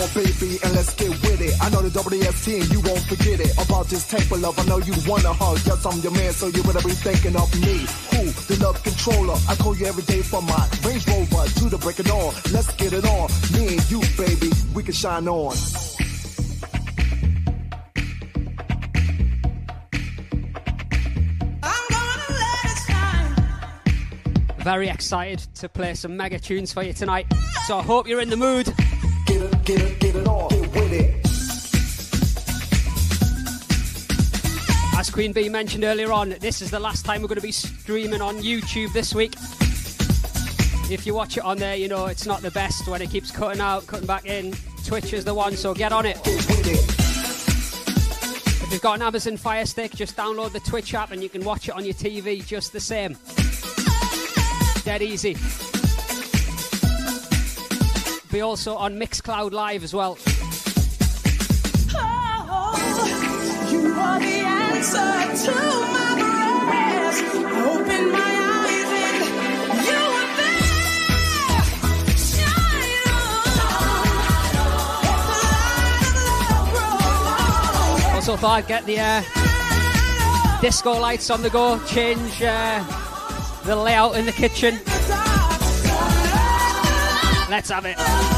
on, baby, and let's get with it. I know the WST and you won't forget it. About this type of love, I know you wanna hug. Yes, I'm your man, so you better be thinking of me. Who? The love controller. I call you every day for my Range Rover to the break it on. Let's get it on. Me and you, baby, we can shine on. Very excited to play some mega tunes for you tonight. So I hope you're in the mood. Get it, get it, on. Get with it. As Queen Bee mentioned earlier on, this is the last time we're going to be streaming on YouTube this week. If you watch it on there, you know it's not the best when it keeps cutting out, cutting back in. Twitch is the one, so get on it. It. If you've got an Amazon Fire Stick, just download the Twitch app and you can watch it on your TV just the same. Dead easy. Be also on Mixcloud Live as well. You are the answer to my prayers. Open my eyes and you are there. Shine on. Also thought I'd get the uh, disco lights on the go, change uh, the layout in the kitchen. Let's have it.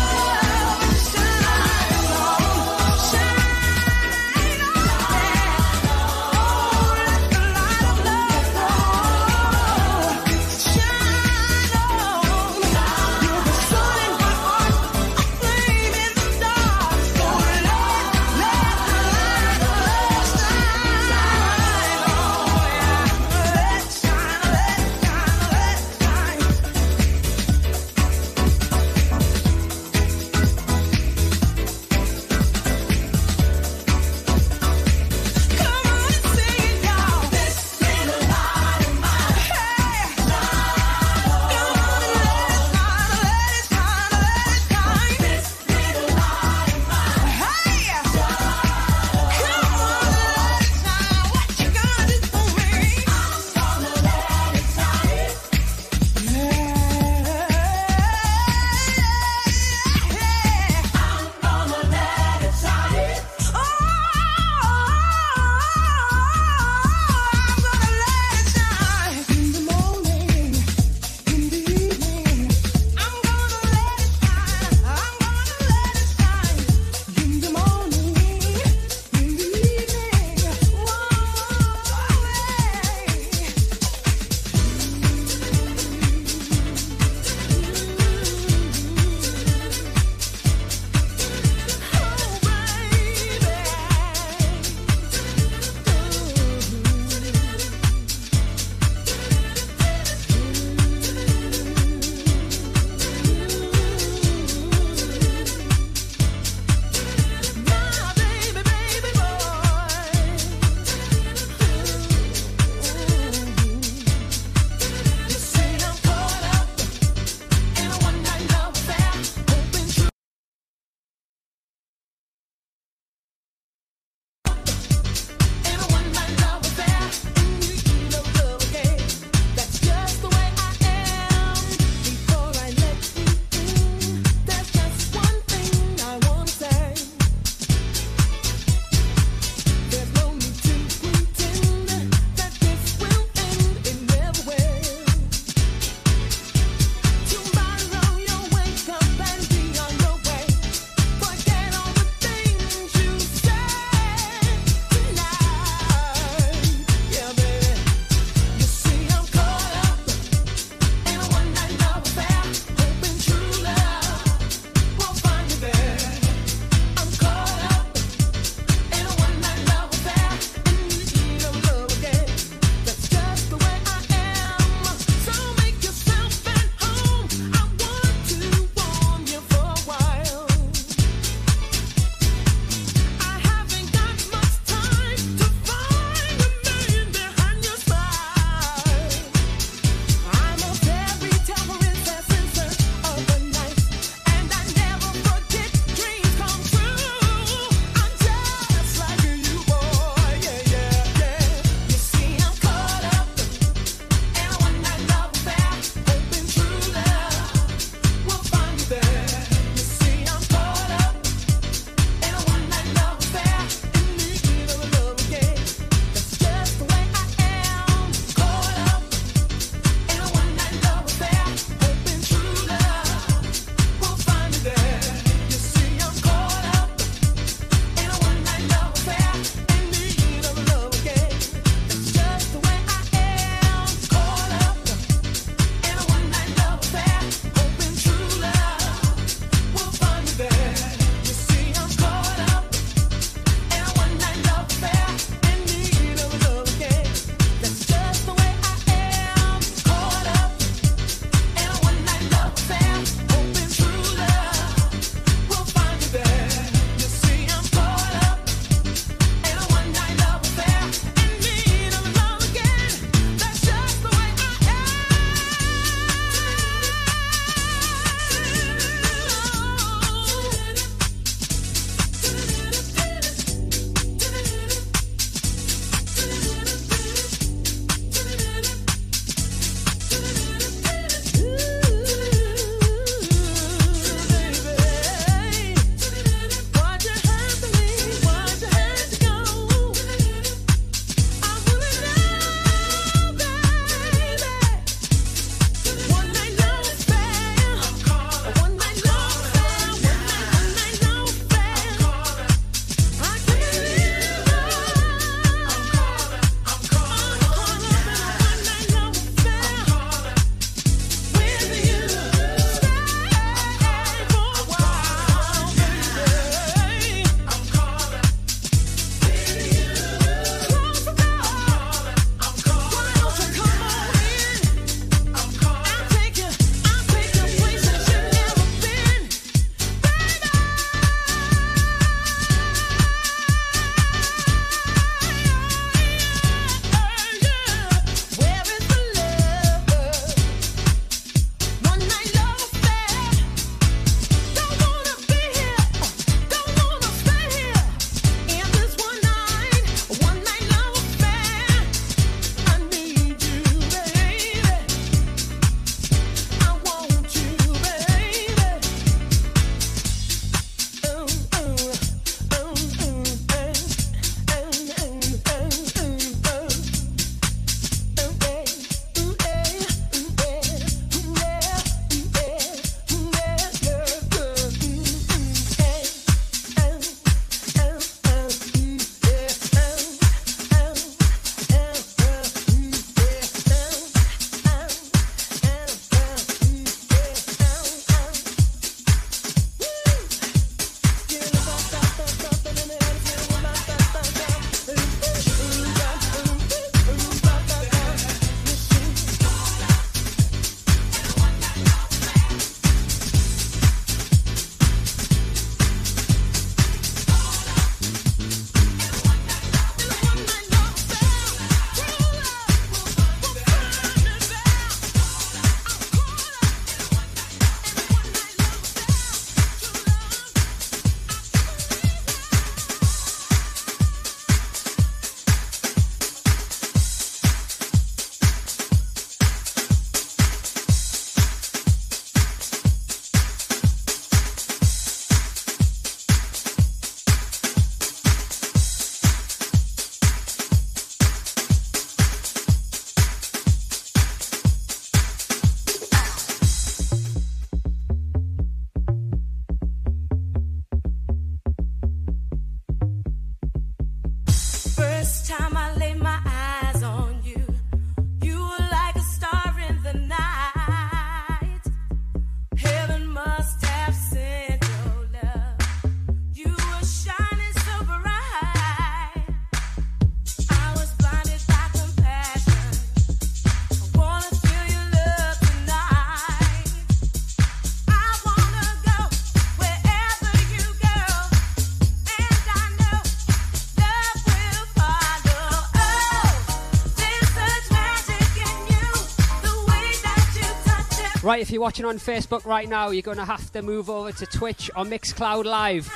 Right, if you're watching on Facebook right now, you're going to have to move over to Twitch or Mixcloud Live.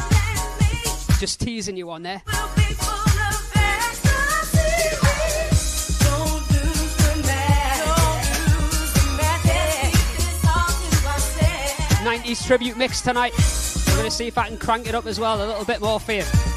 Just teasing you on there. 90s tribute mix tonight. I'm going to see if I can crank it up as well a little bit more for you.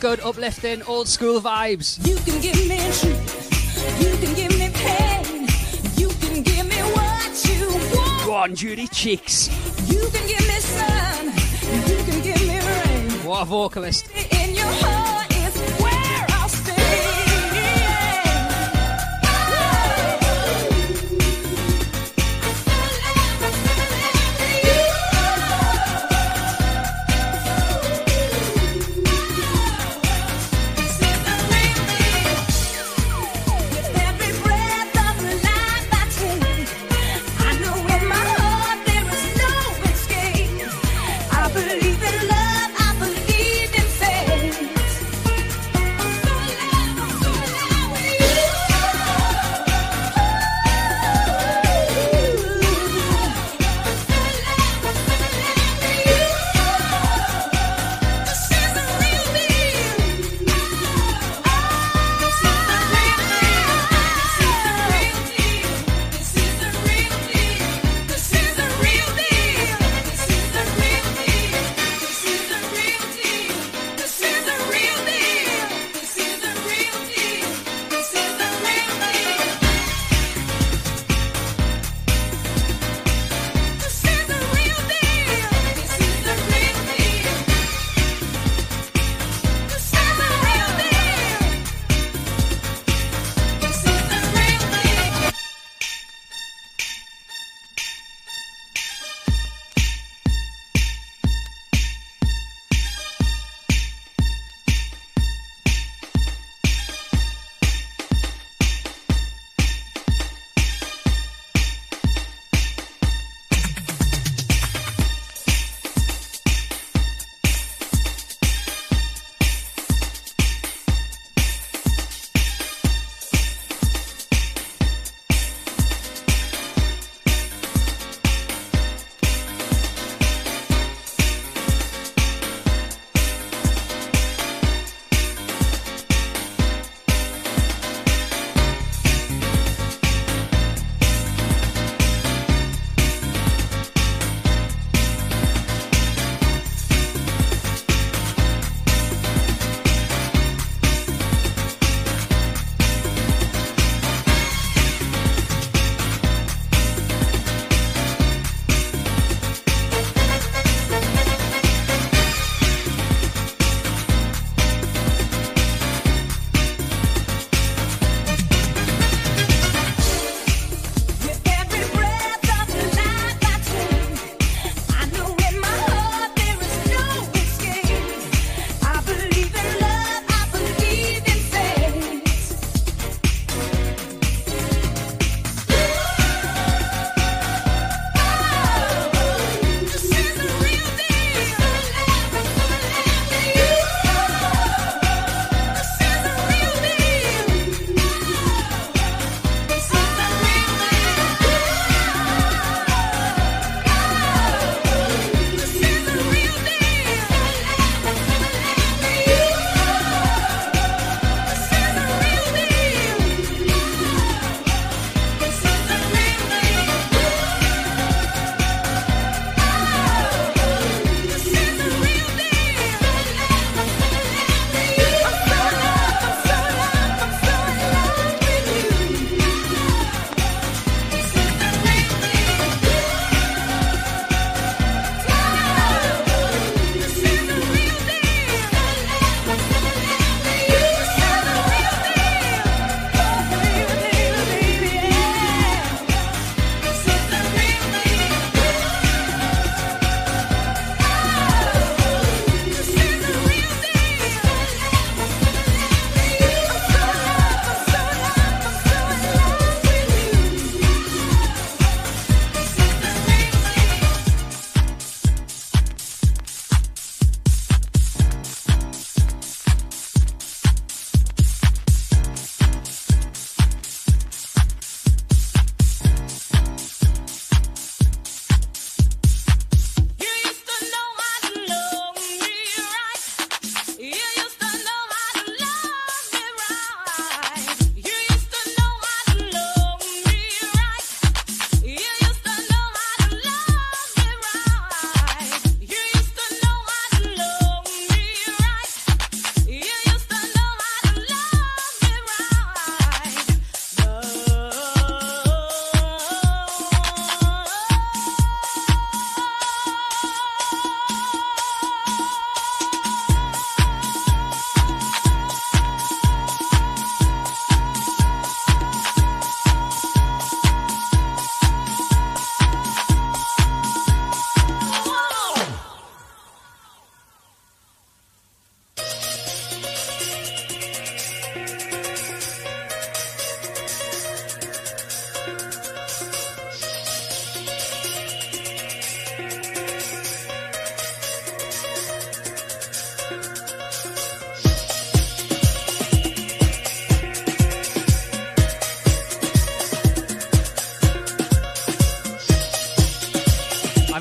Good, uplifting, old school vibes. You can give me truth. You can give me pain. You can give me what you want. Go on, Judy Cheeks. You can give me sun. You can give me rain. What a vocalist. In your heart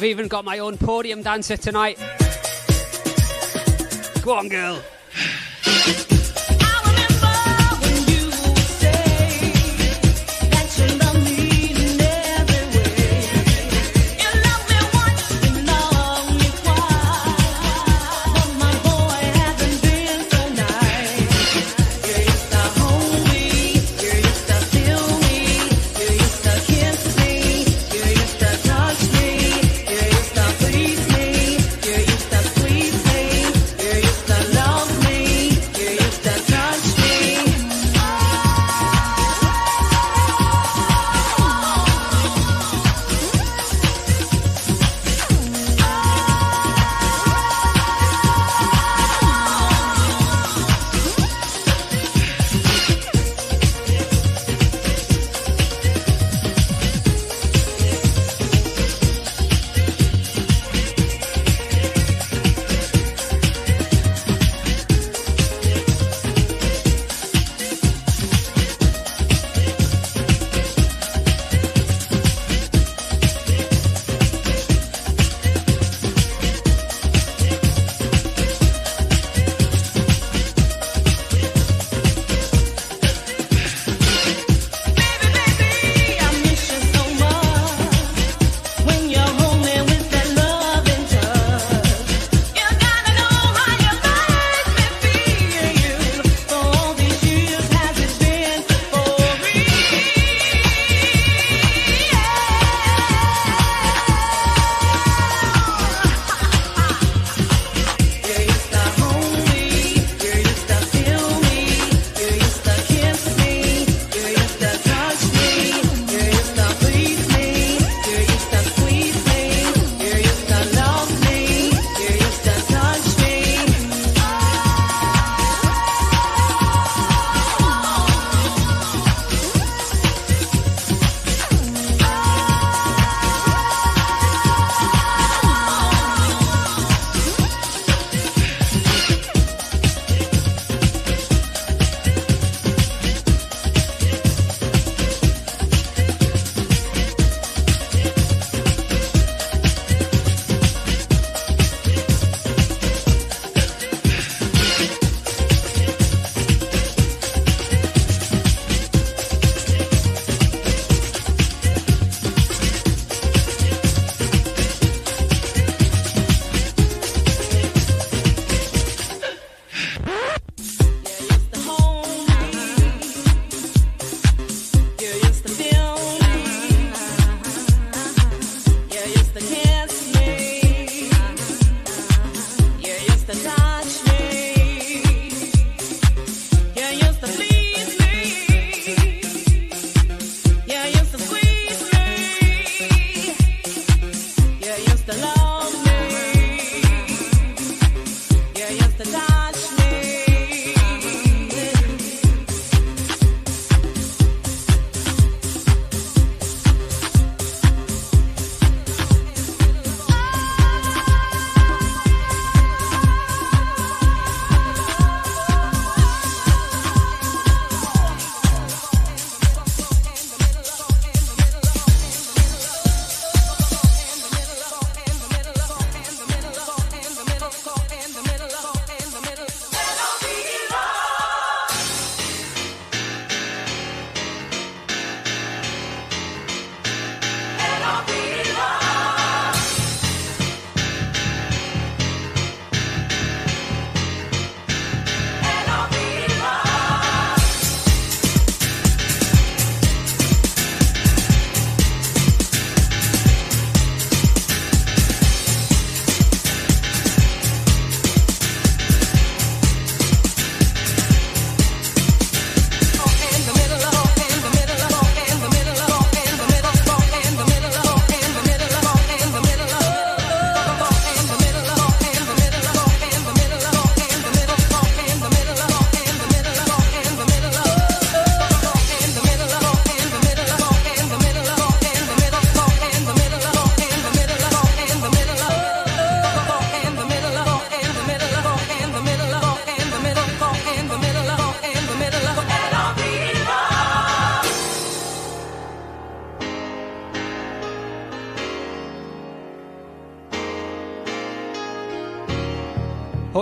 even got my own podium dancer tonight. Go on, girl.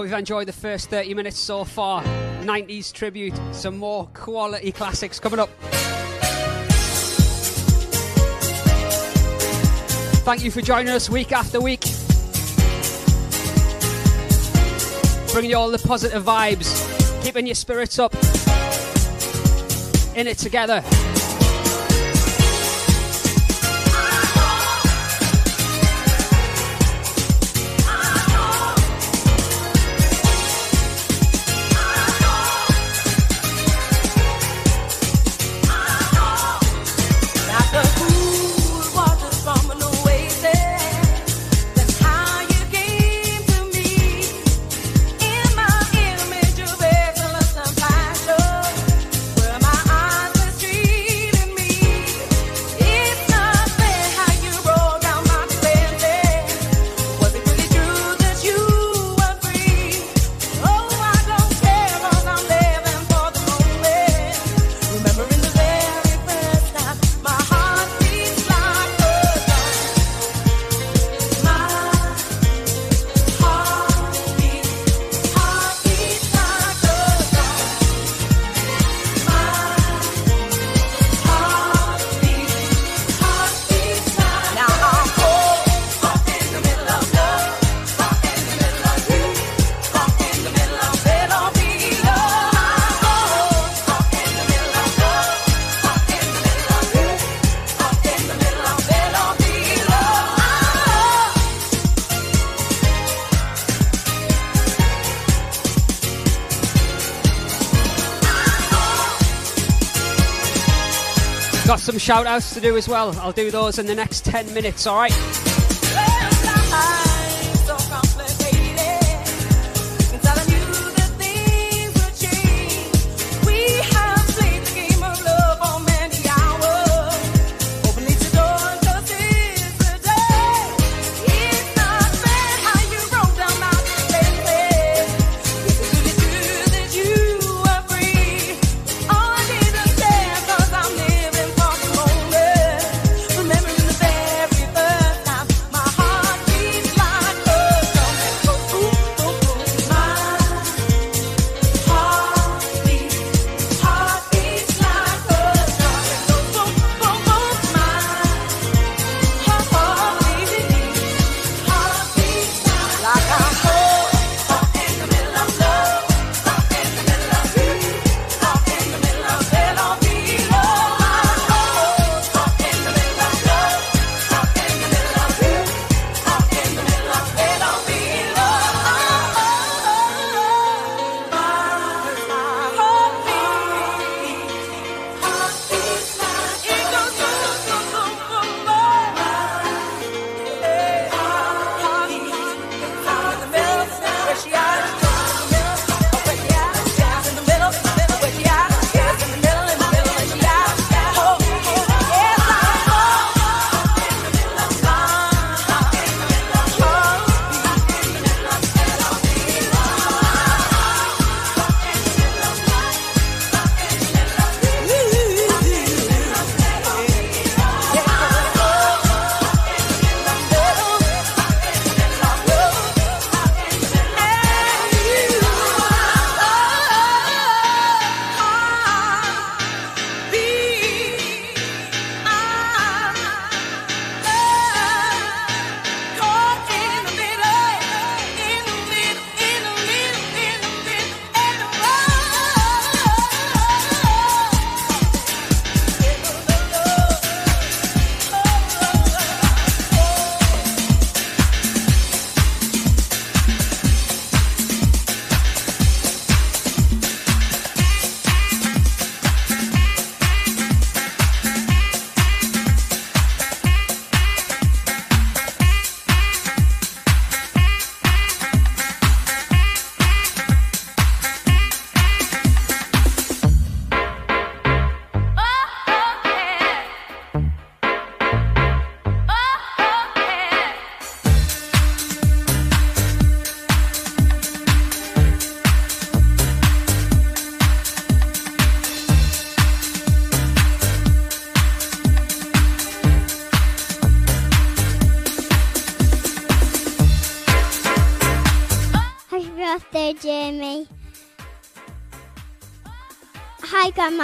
we've enjoyed the first 30 minutes so far. 90s tribute, some more quality classics coming up. Thank you for joining us week after week. Bringing you all the positive vibes, keeping your spirits up, in it together. some shout outs to do as well. I'll do those in the next 10 minutes, alright?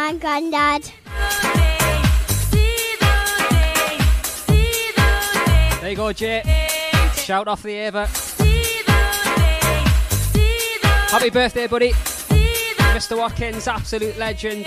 And Granddad. There you go, Jay. Shout off the Ava. Happy birthday, buddy. Mr. Watkins, absolute legend.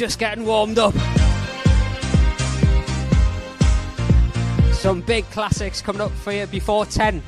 Just getting warmed up. Some big classics coming up for you before 10.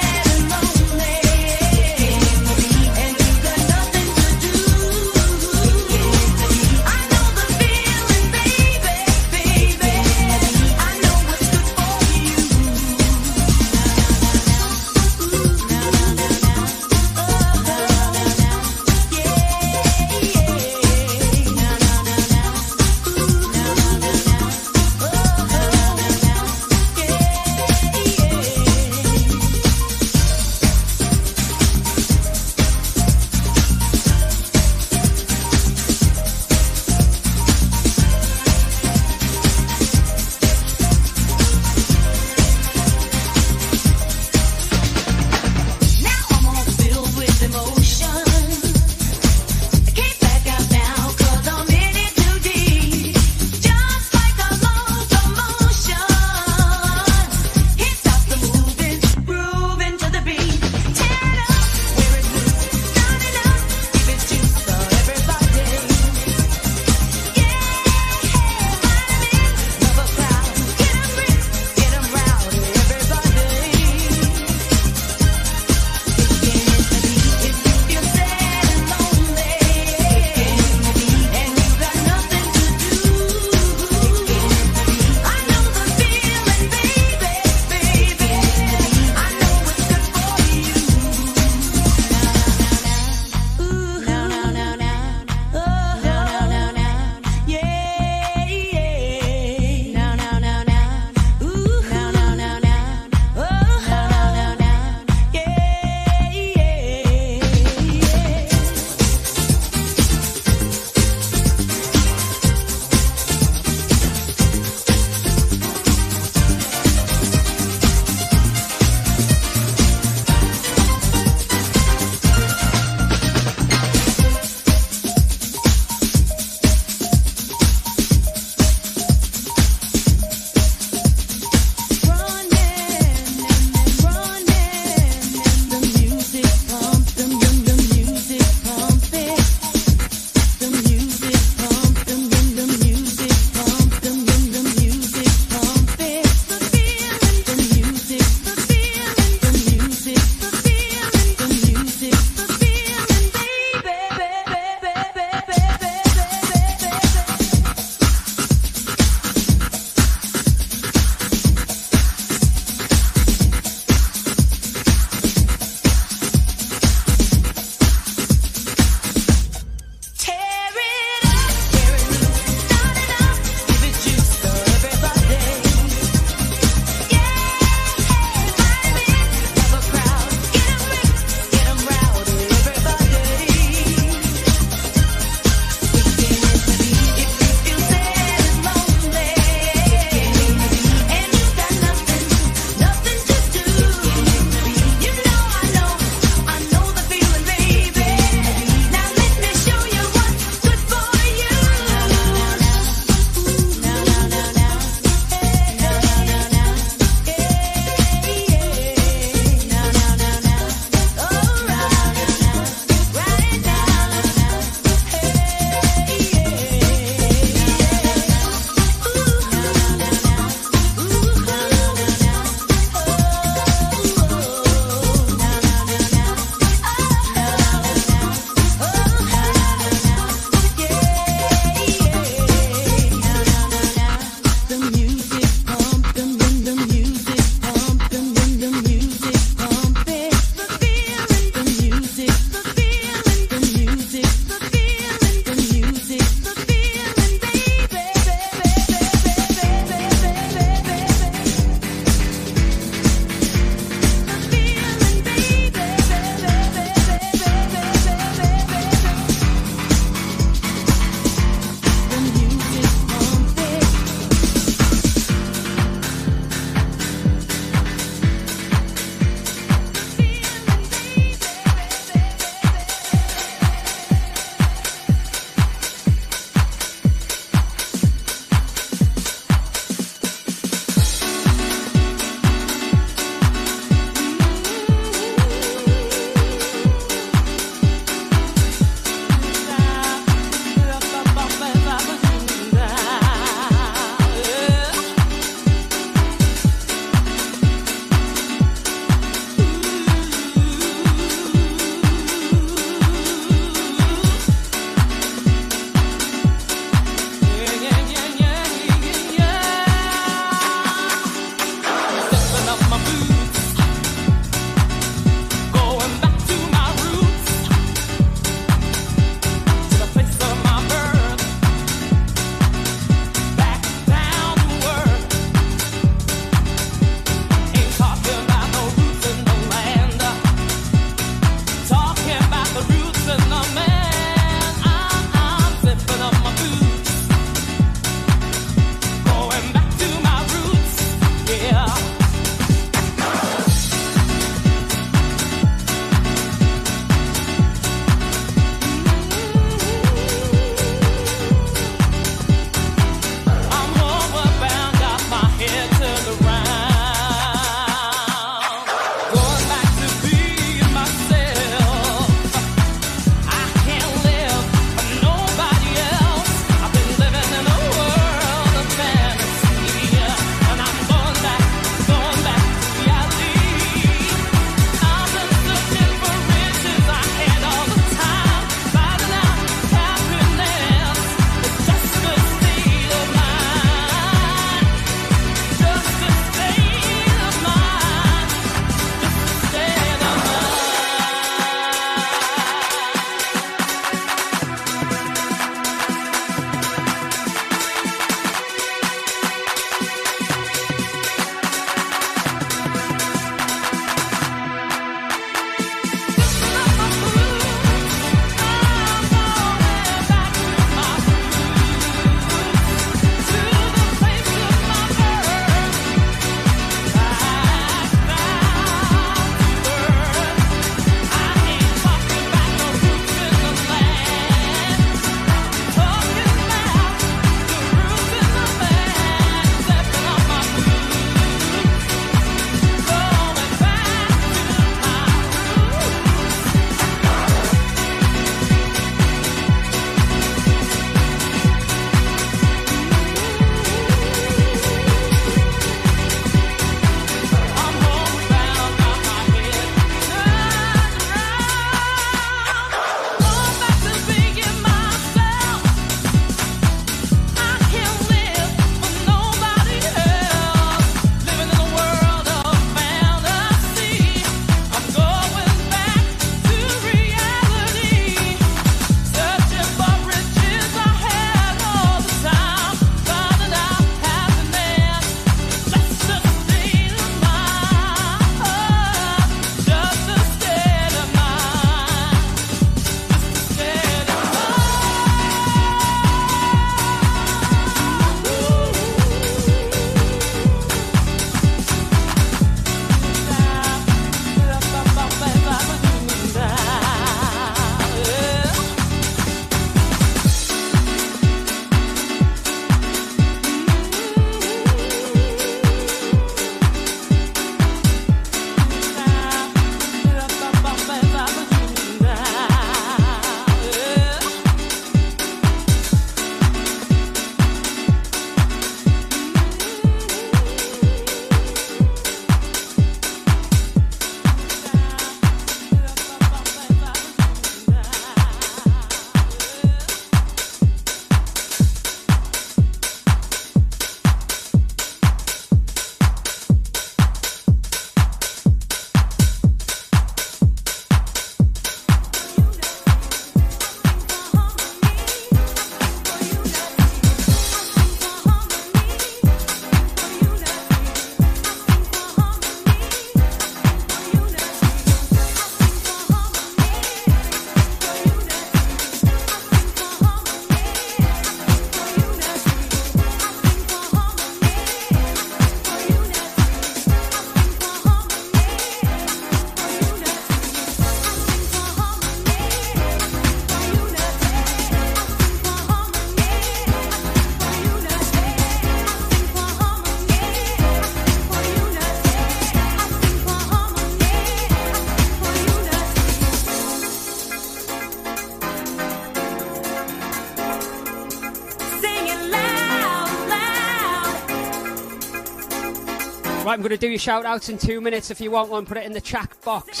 going to do your shout outs in two minutes. If you want one, put it in the chat box.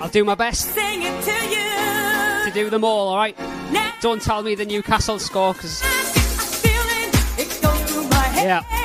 I'll do my best to, to, do them all, alright? Don't tell me the Newcastle score because. Yeah.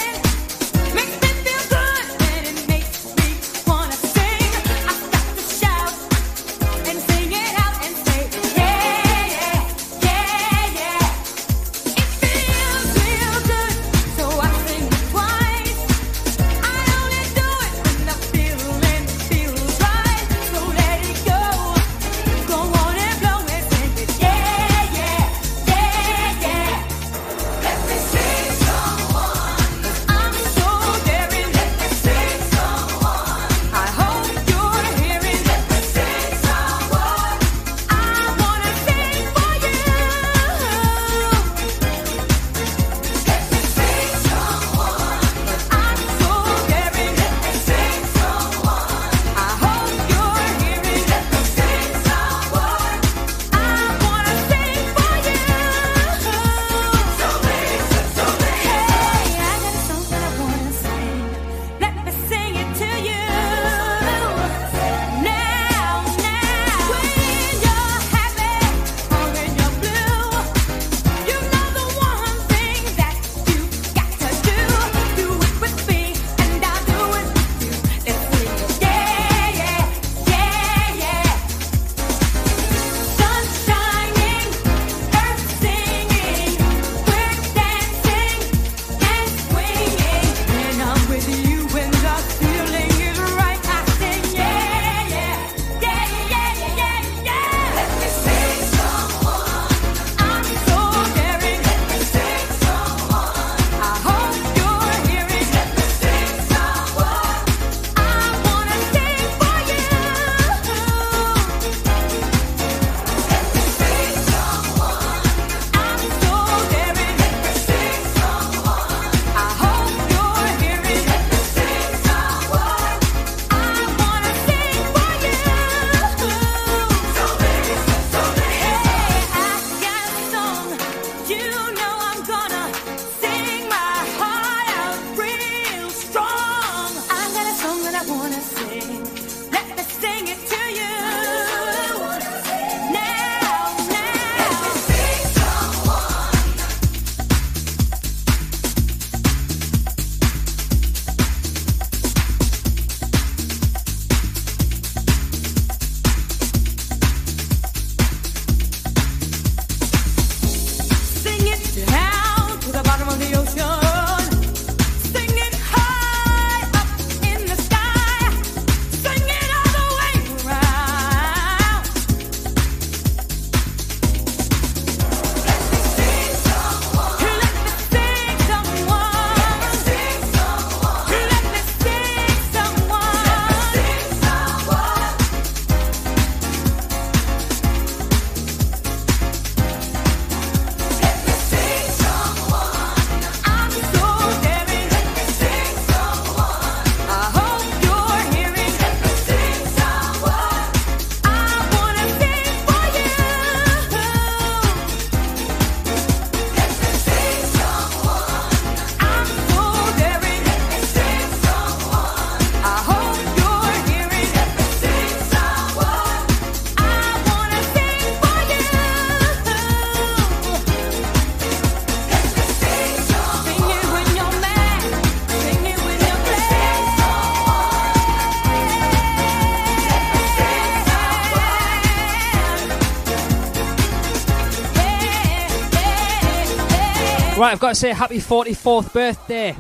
Right, I've got to say happy 44th birthday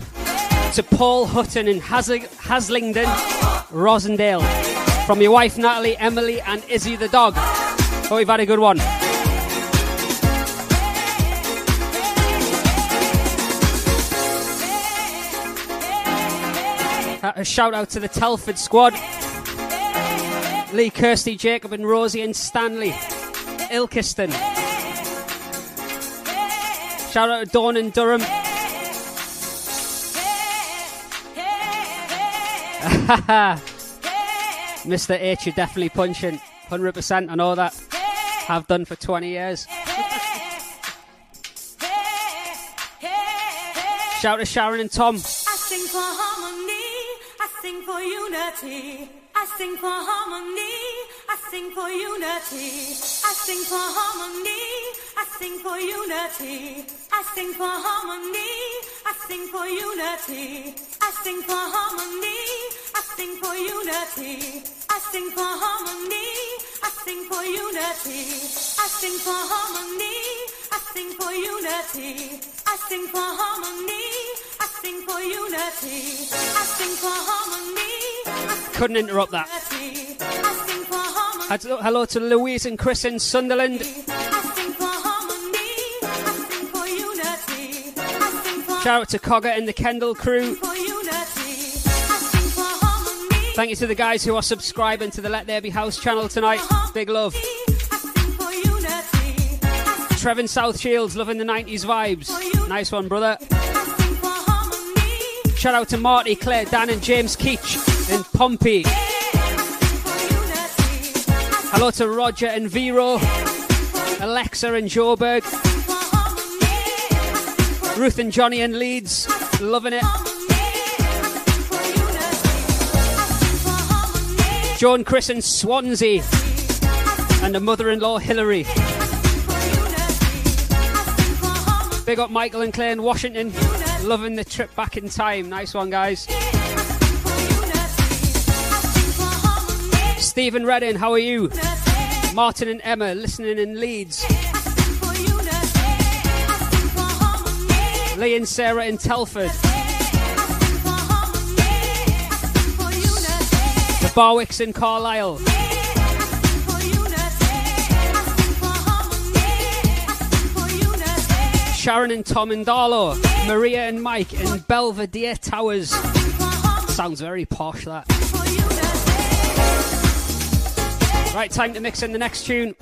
to Paul Hutton in Hasling- Haslingden, Rossendale. From your wife Natalie, Emily, and Izzy the dog. Hope you've had a good one. A shout out to the Telford squad. Lee, Kirsty, Jacob, and Rosie, and Stanley. Ilkeston. Shout out to Dawn in Durham. Mr. H, you're definitely punching. 100%, and all that. Have done for 20 years. Shout to Sharon and Tom. I sing for harmony, I sing for unity. I sing for harmony, I sing for unity. I sing for harmony. I sing for unity. I sing for harmony. I sing for unity. I sing for harmony. I sing for unity. I sing for harmony. I sing for unity. I sing for harmony. I sing for unity. I sing for harmony. I sing for unity. I sing for harmony. Couldn't interrupt that. I sing for harmony. Hello hello to Louise and Chris in Sunderland. Shout out to Cogger and the Kendal crew. for unity. I sing for harmony. Thank you to the guys who are subscribing to the Let There Be House channel tonight. Big love. I sing for unity. I Trevin South Shields loving the 90s vibes. Nice one, brother. sing for harmony. Shout out to Marty, Claire, Dan, and James Keach in Pompey. Hello to Roger and Vero, Alexa and Joburg, Ruth and Johnny in Leeds. Loving it. Joan, Chris, and Swansea. And the mother in law, Hillary. Big up Michael and Claire in Washington. Loving the trip back in time. Nice one, guys. Stephen Redding, how are you? Martin and Emma listening in Leeds. Lee and Sarah in Telford. The Barwicks in Carlisle. Sharon and Tom in Darlo. Maria and Mike in Belvedere Towers. Sounds very posh, that. Right, time to mix in the next tune.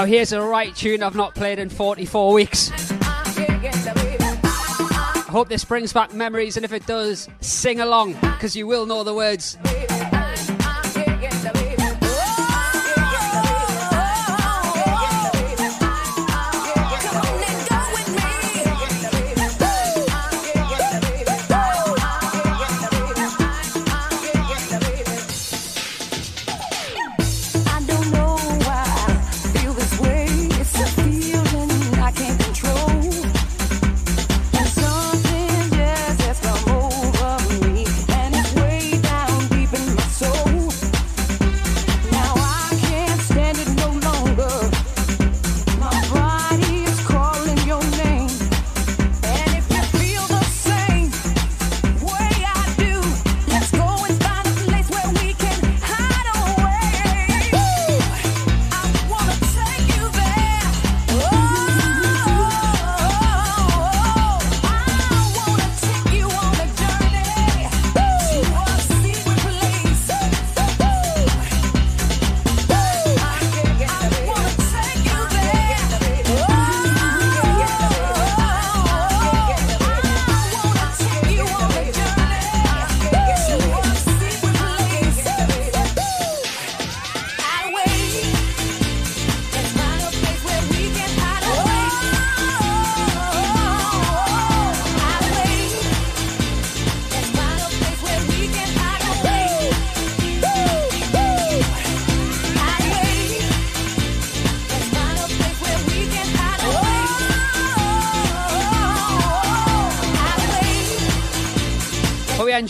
Now, here's a right tune I've not played in 44 weeks. I hope this brings back memories, and if it does, sing along, because you will know the words.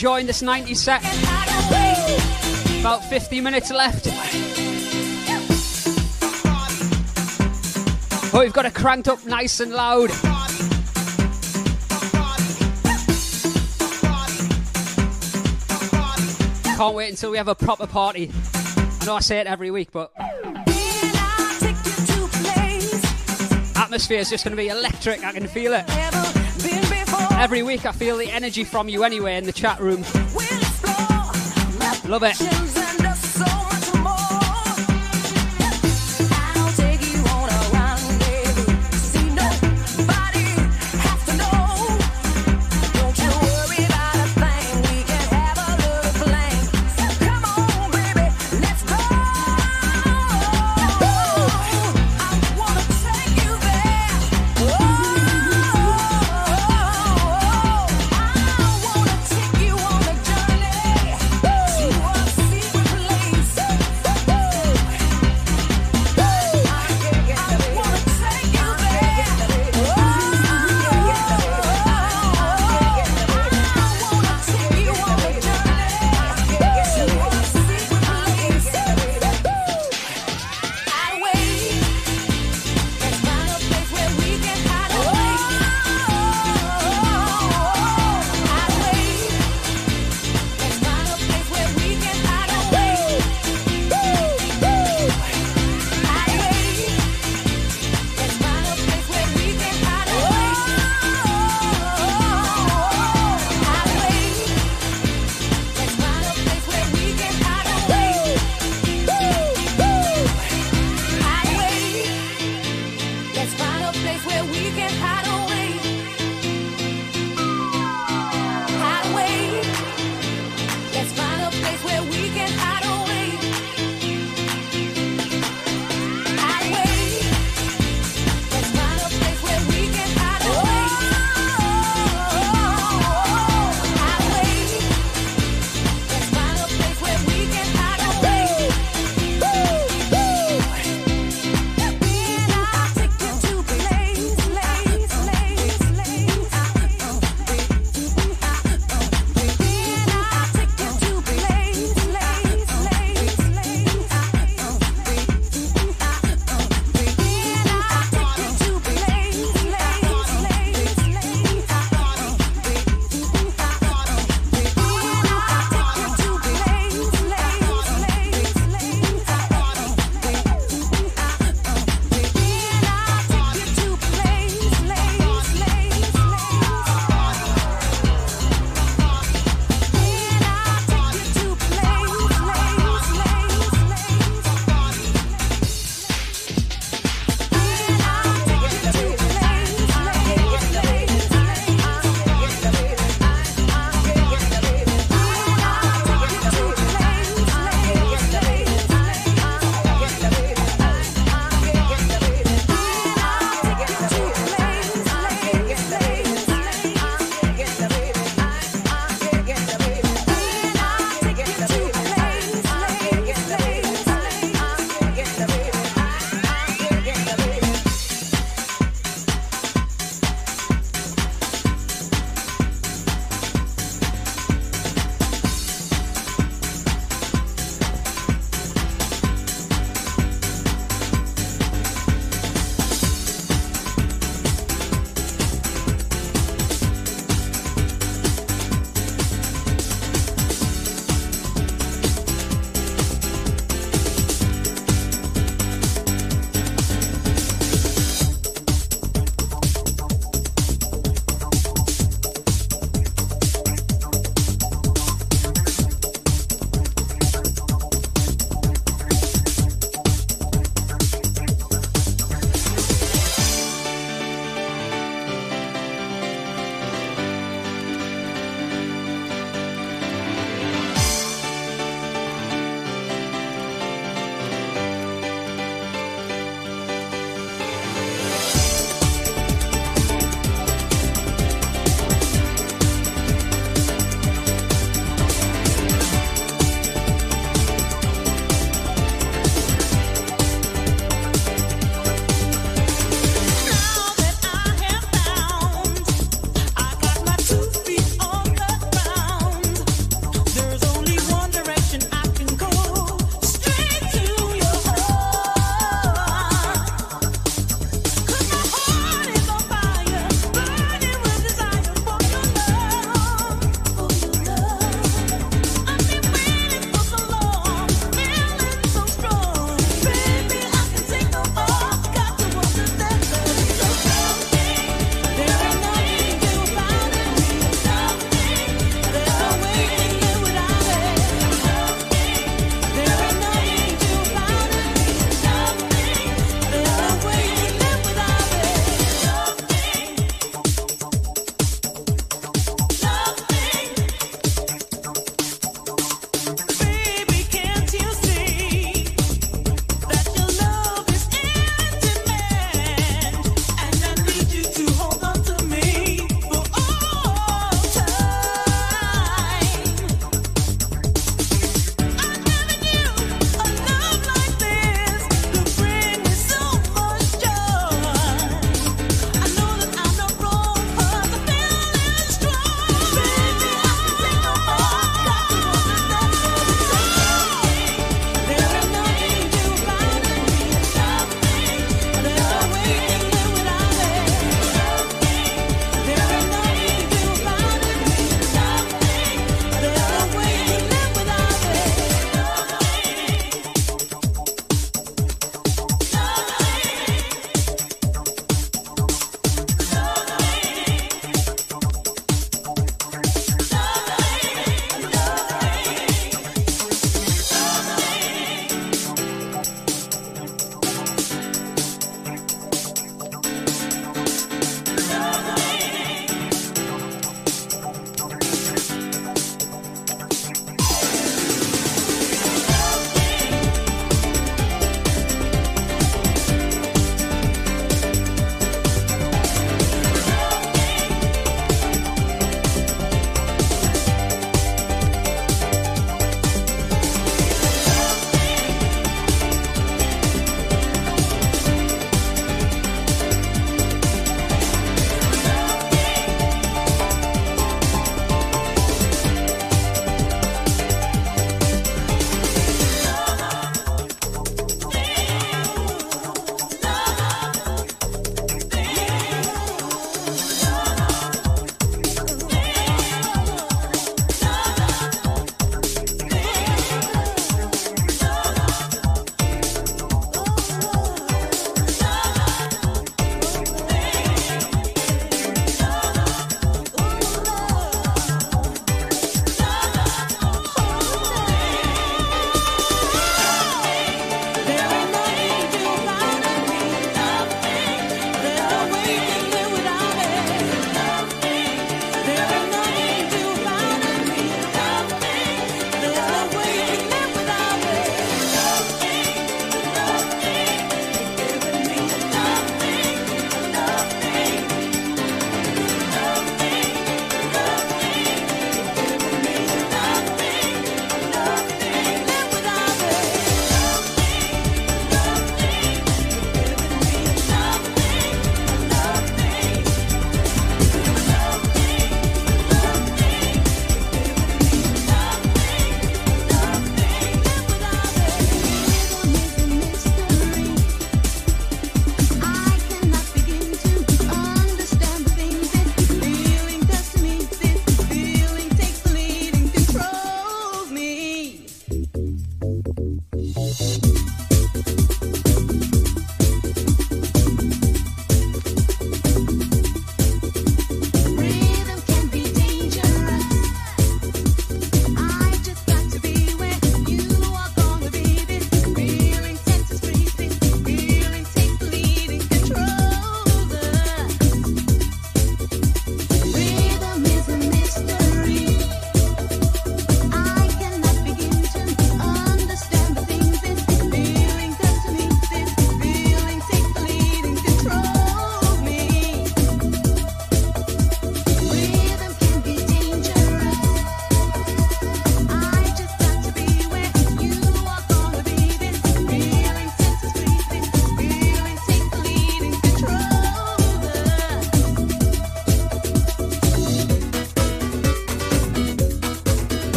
enjoying this 90 set. About 50 minutes left. But we've got it cranked up nice and loud. Can't wait until we have a proper party. I know I say it every week, but atmosphere is just going to be electric. I can feel it every week. I feel the energy from you anyway in the chat room. Love it.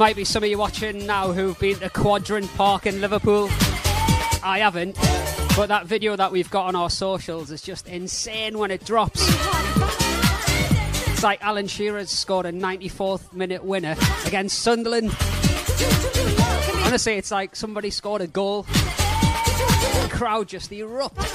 Might be some of you watching now who've been to Quadrant Park in Liverpool. I haven't, but that video that we've got on our socials is just insane when it drops. It's like Alan Shearer's scored a 94th minute winner against Sunderland. Honestly, it's like somebody scored a goal. The crowd just erupt.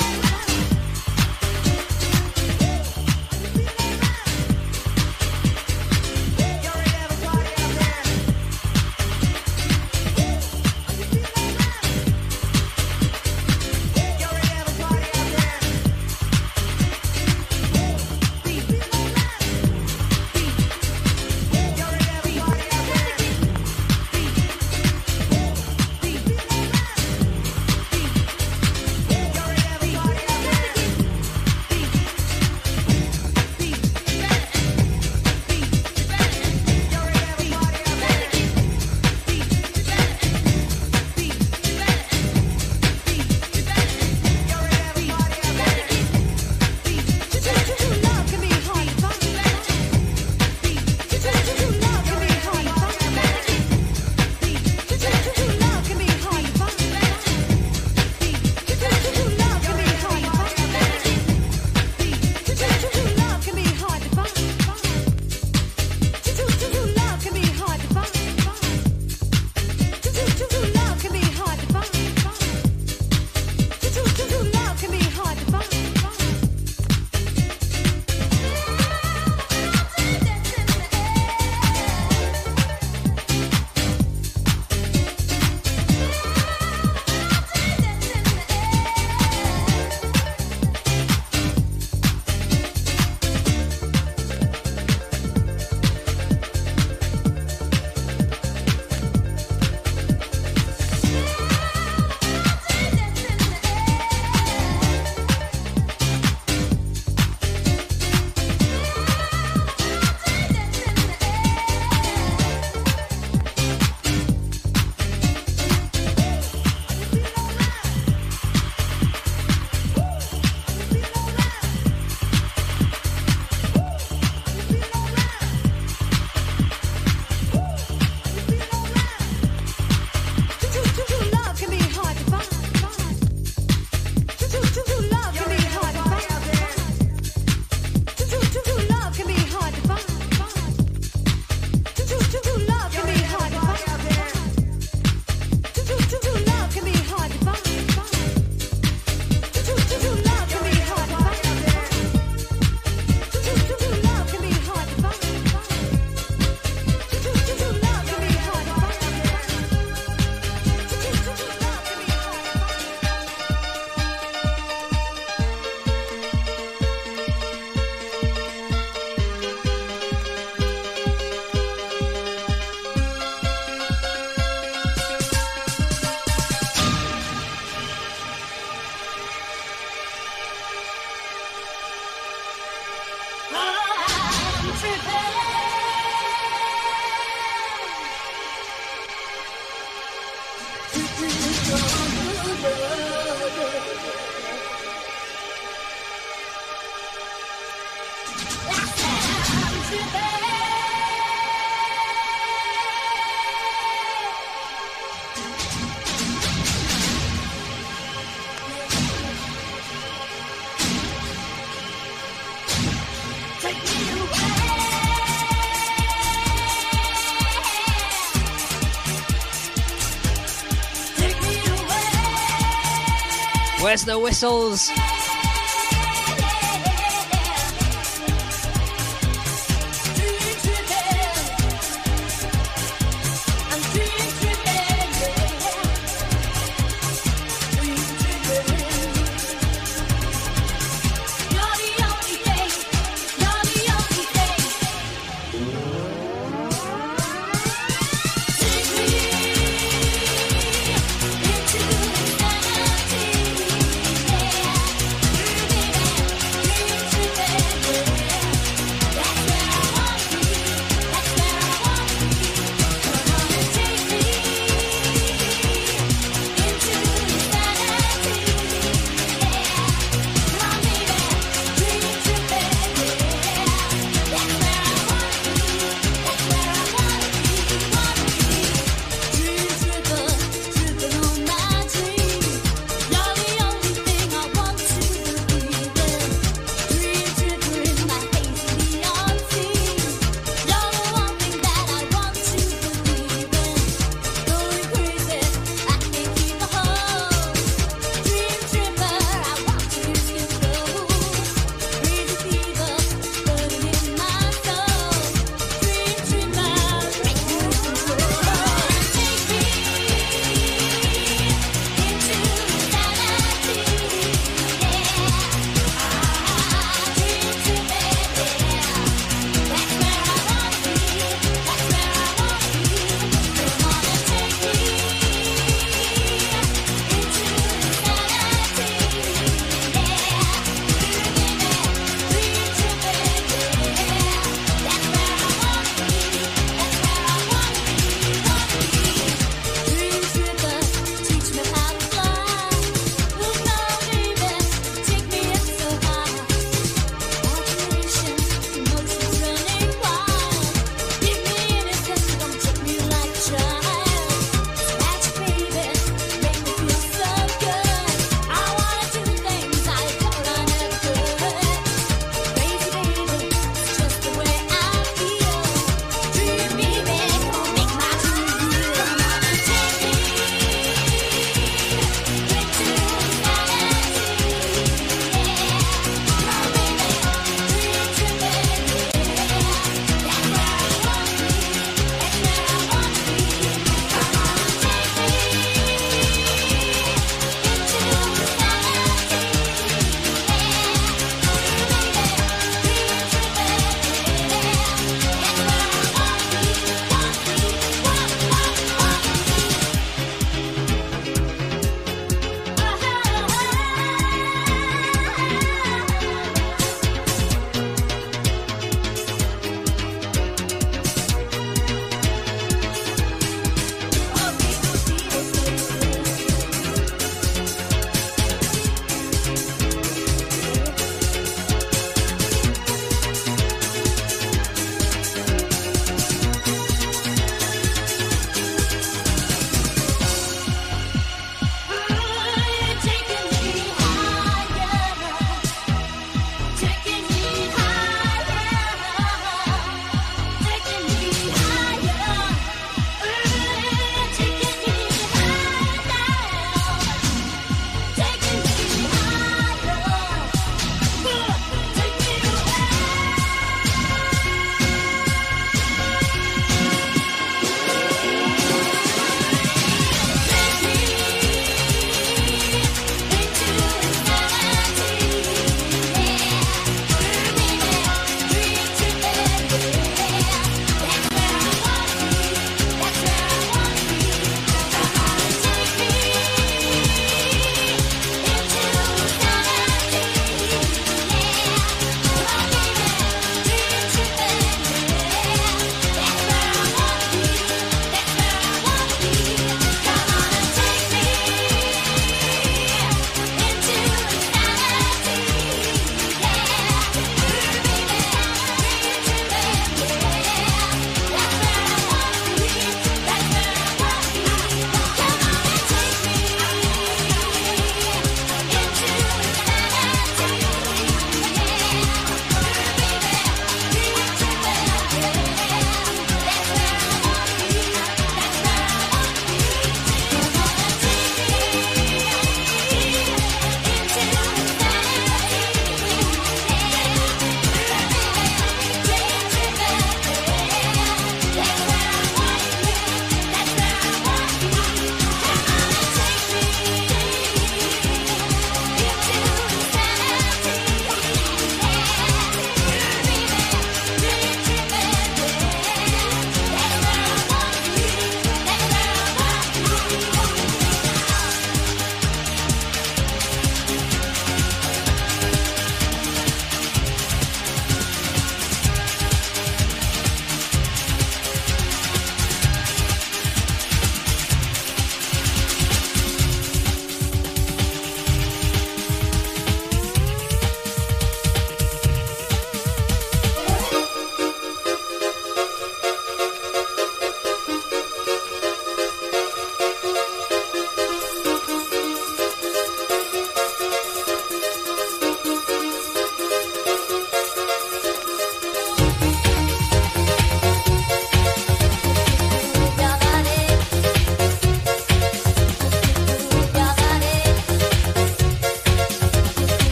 Where's the whistles?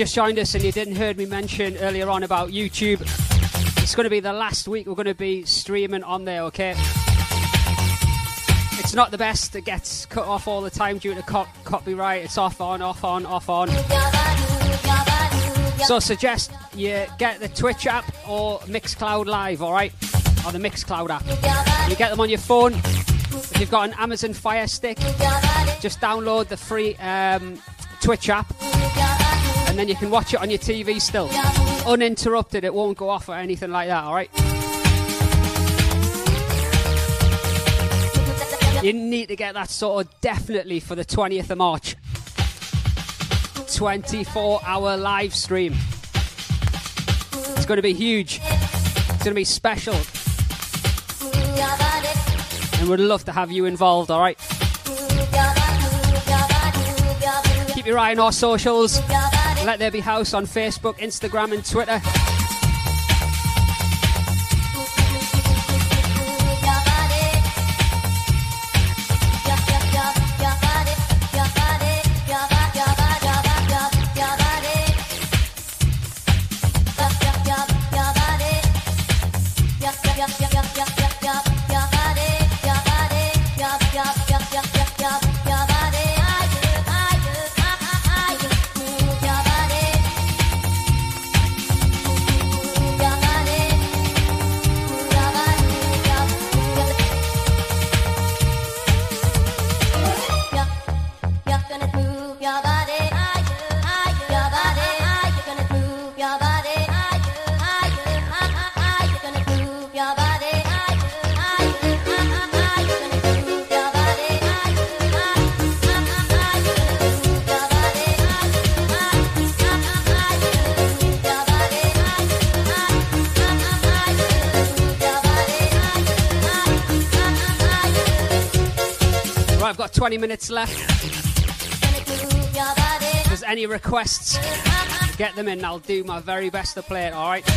Just joined us and you didn't heard me mention earlier on about YouTube, it's going to be the last week we're going to be streaming on there, okay? It's not the best. It gets cut off all the time due to cop- copyright. It's off on, off on, off on. So suggest you get the Twitch app or Mixcloud Live, all right? Or the Mixcloud app. You get them on your phone. If you've got an Amazon Fire Stick, just download the free um, Twitch app, then you can watch it on your TV still, uninterrupted. It won't go off or anything like that. All right. You need to get that sorted definitely for the 20th of March. 24 hour live stream. It's going to be huge. It's going to be special. And we'd love to have you involved, alright? Keep your eye on our socials. Let There Be House on Facebook, Instagram, and Twitter. 20 minutes left. If there's any requests, get them in. I'll do my very best to play it, alright?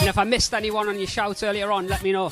And if I missed anyone on your shouts earlier on, let me know.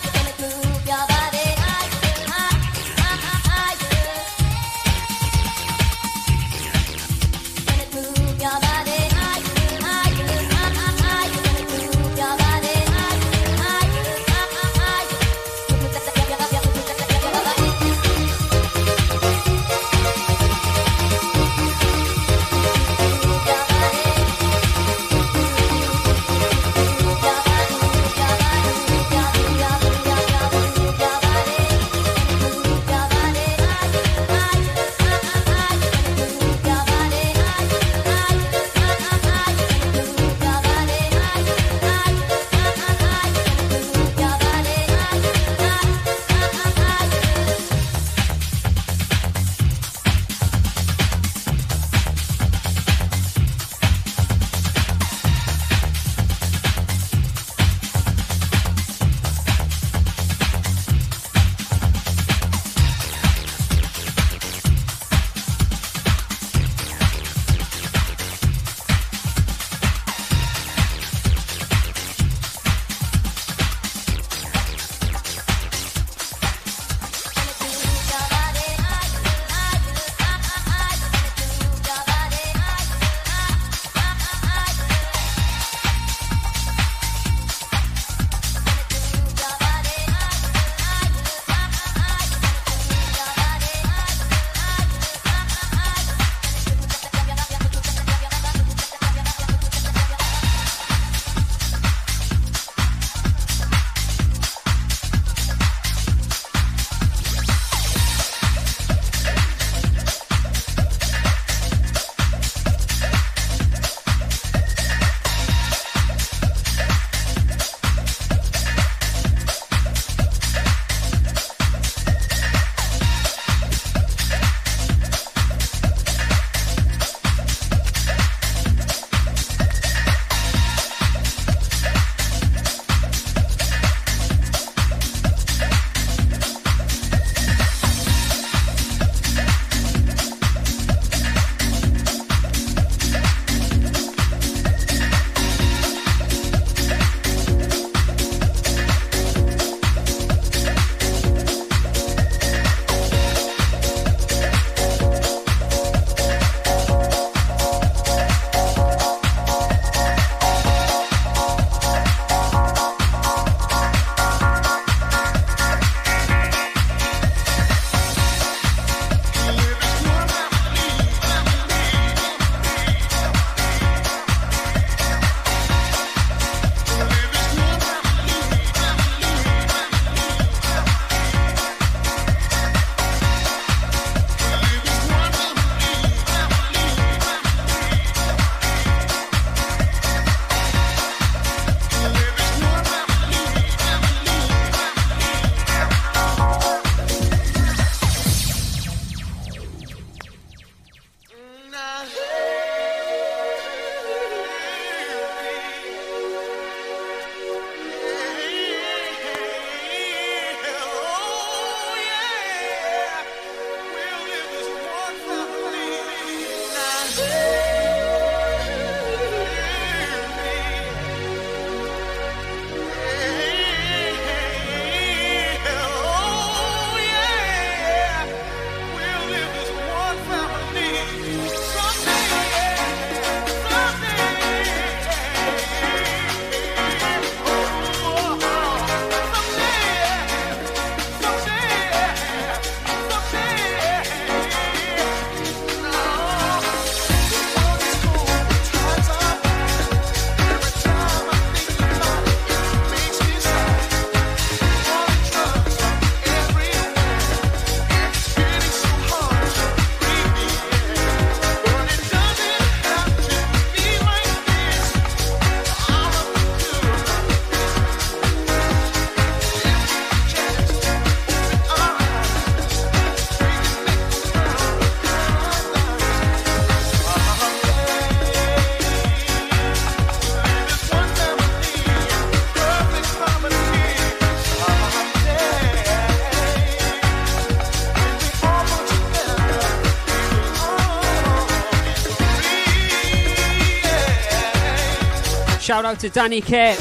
Shout out to Danny K.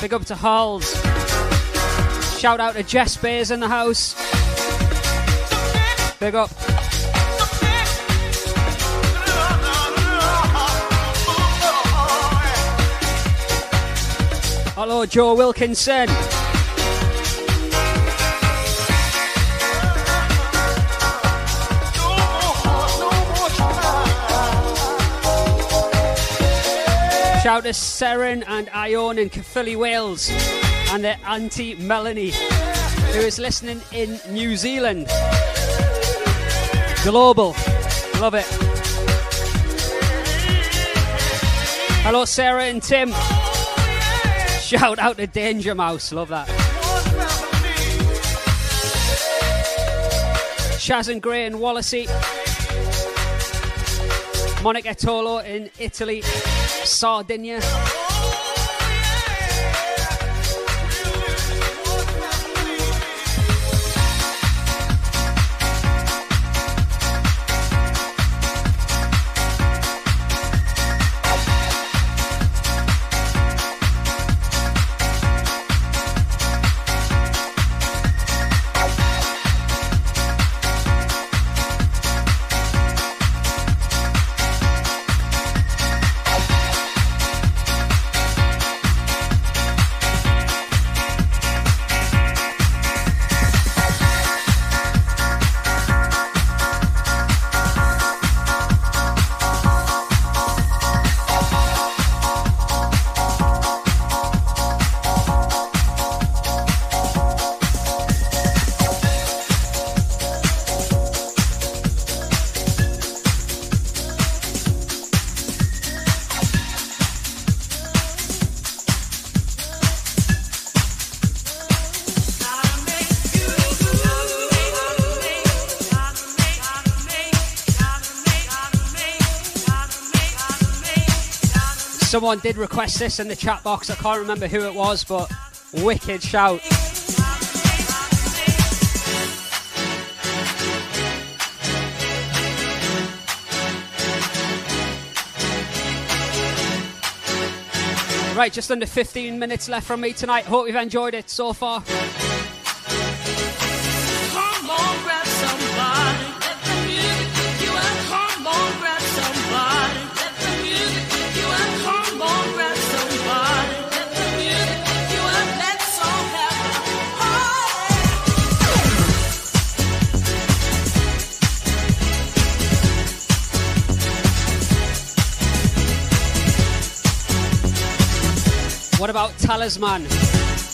Big up to Halls. Shout out to Jess Bears in the house. Big up. Hello, Joe Wilkinson. Shout out to Seren and Ione in Caerphilly, Wales, and their auntie Melanie, who is listening in New Zealand. Global. Love it. Hello, Sarah and Tim. Shout out to Danger Mouse. Love that. Shaz and Gray in Wallasey. Monica Tolo in Italy. Sardinia. Someone did request this in the chat box. I can't remember who it was, but wicked shout. Right, just under 15 minutes left from me tonight. Hope you've enjoyed it so far.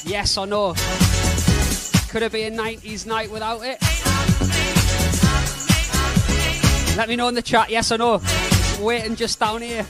Yes or no? Could it be a 90s night without it? Let me know in the chat, yes or no. Waiting just down here.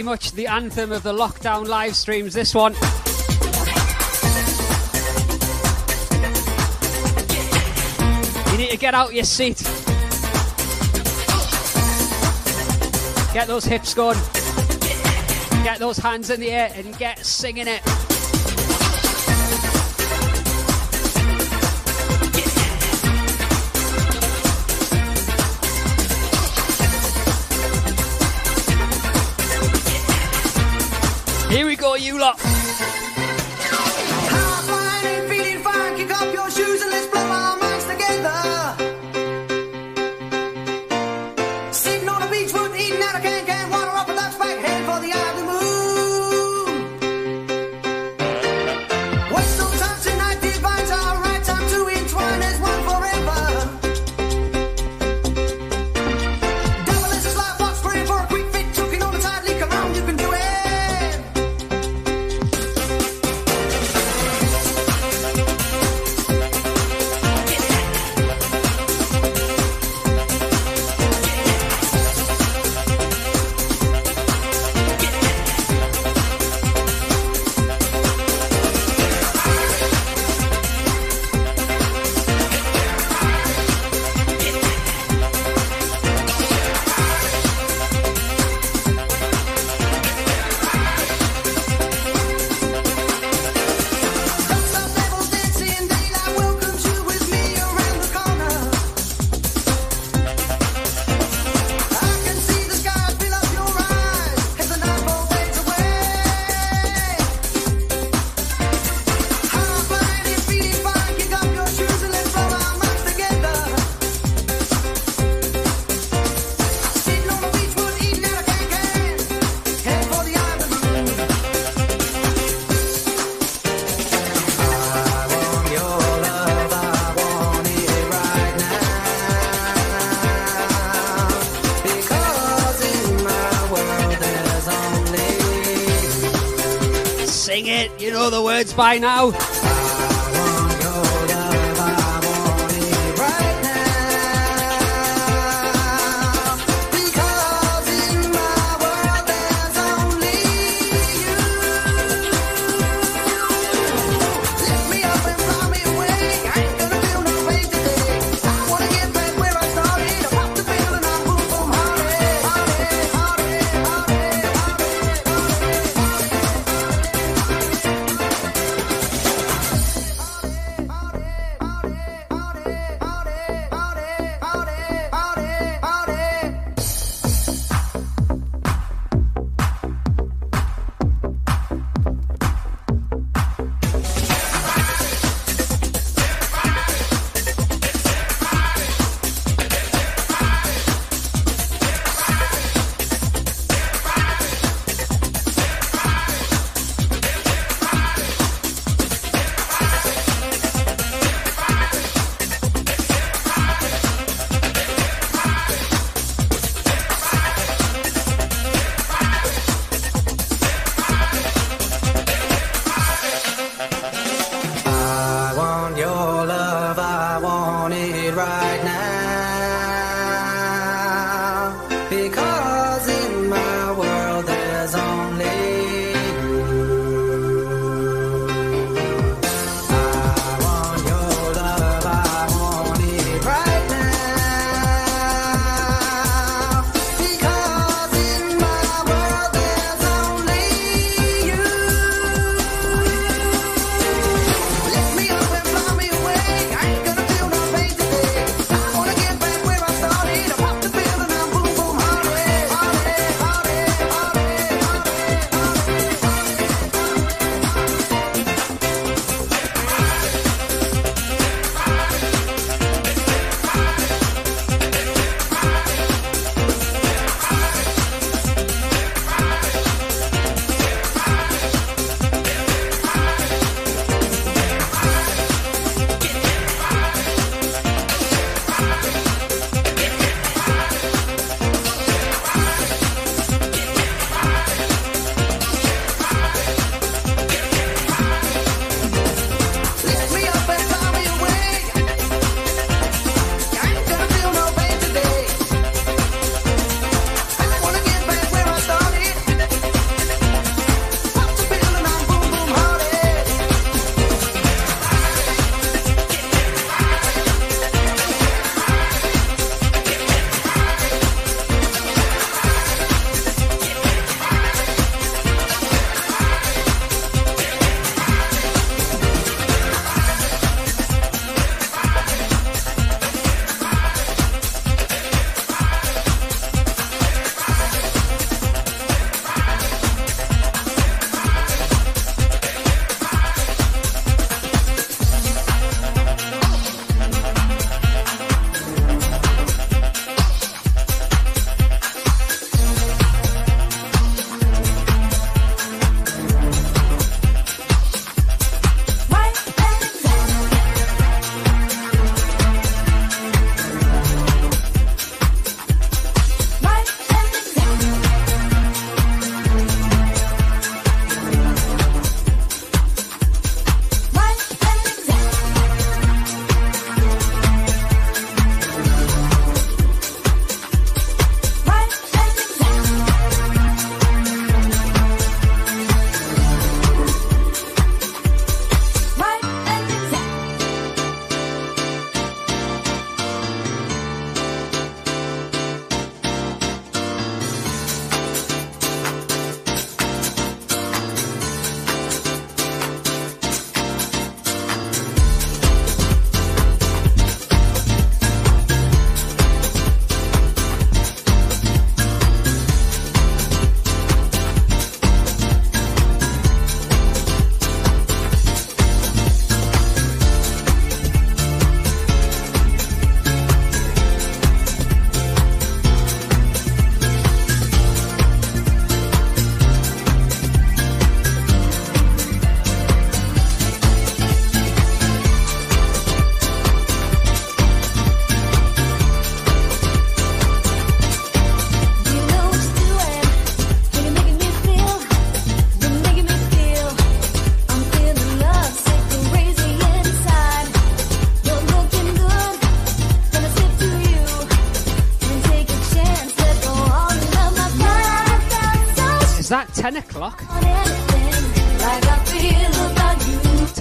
pretty much the anthem of the lockdown live streams, this one. You need to get out your seat. Get those hips going. Get those hands in the air and get singing it. by now.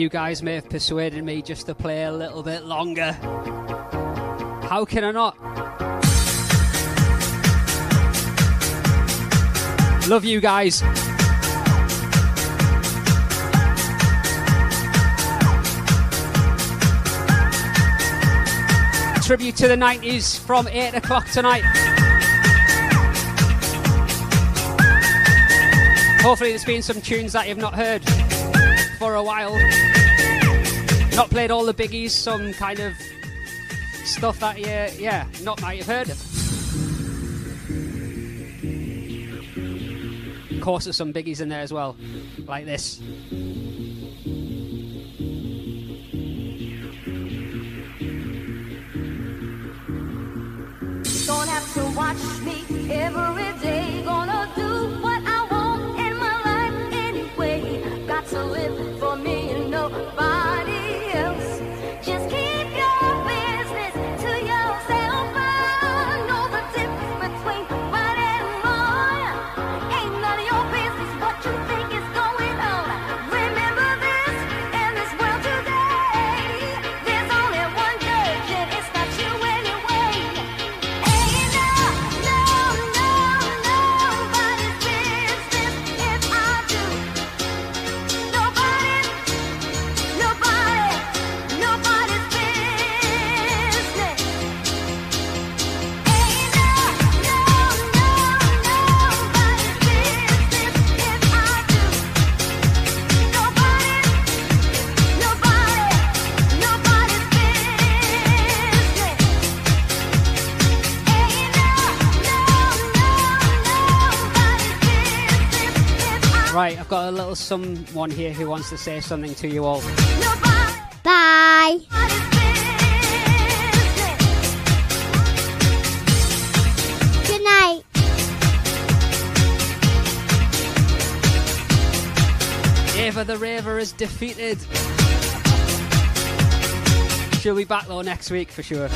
you guys may have persuaded me just to play a little bit longer. How can I not? Love you guys. Tribute to the 90s from 8 o'clock tonight. Hopefully, there's been some tunes that you've not heard for a while not played all the biggies, some kind of stuff that you, yeah, not might have heard of. Of course, there's some biggies in there as well, like this. someone here who wants to say something to you all. Bye. Good night. Ava the Raver is defeated. She'll be back though next week for sure.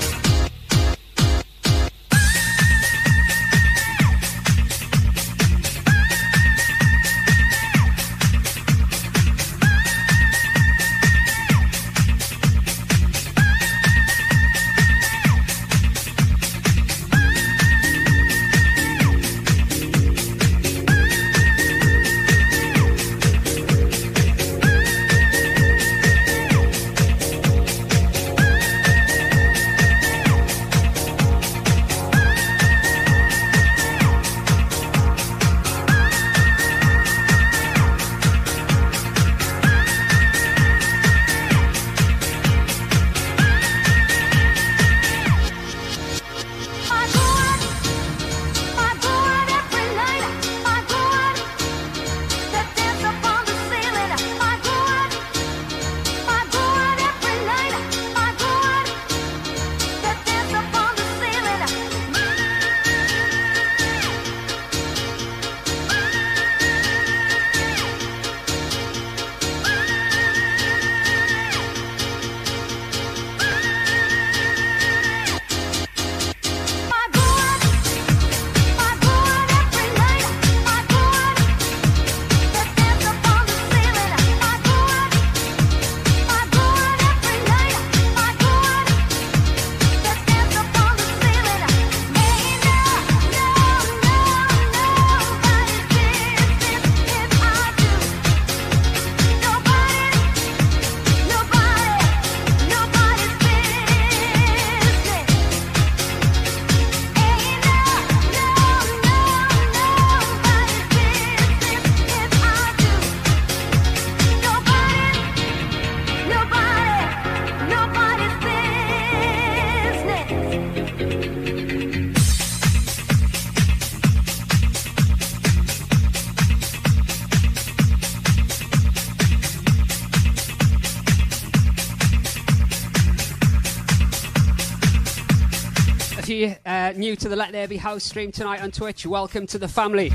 Be House stream tonight on Twitch, welcome to the family.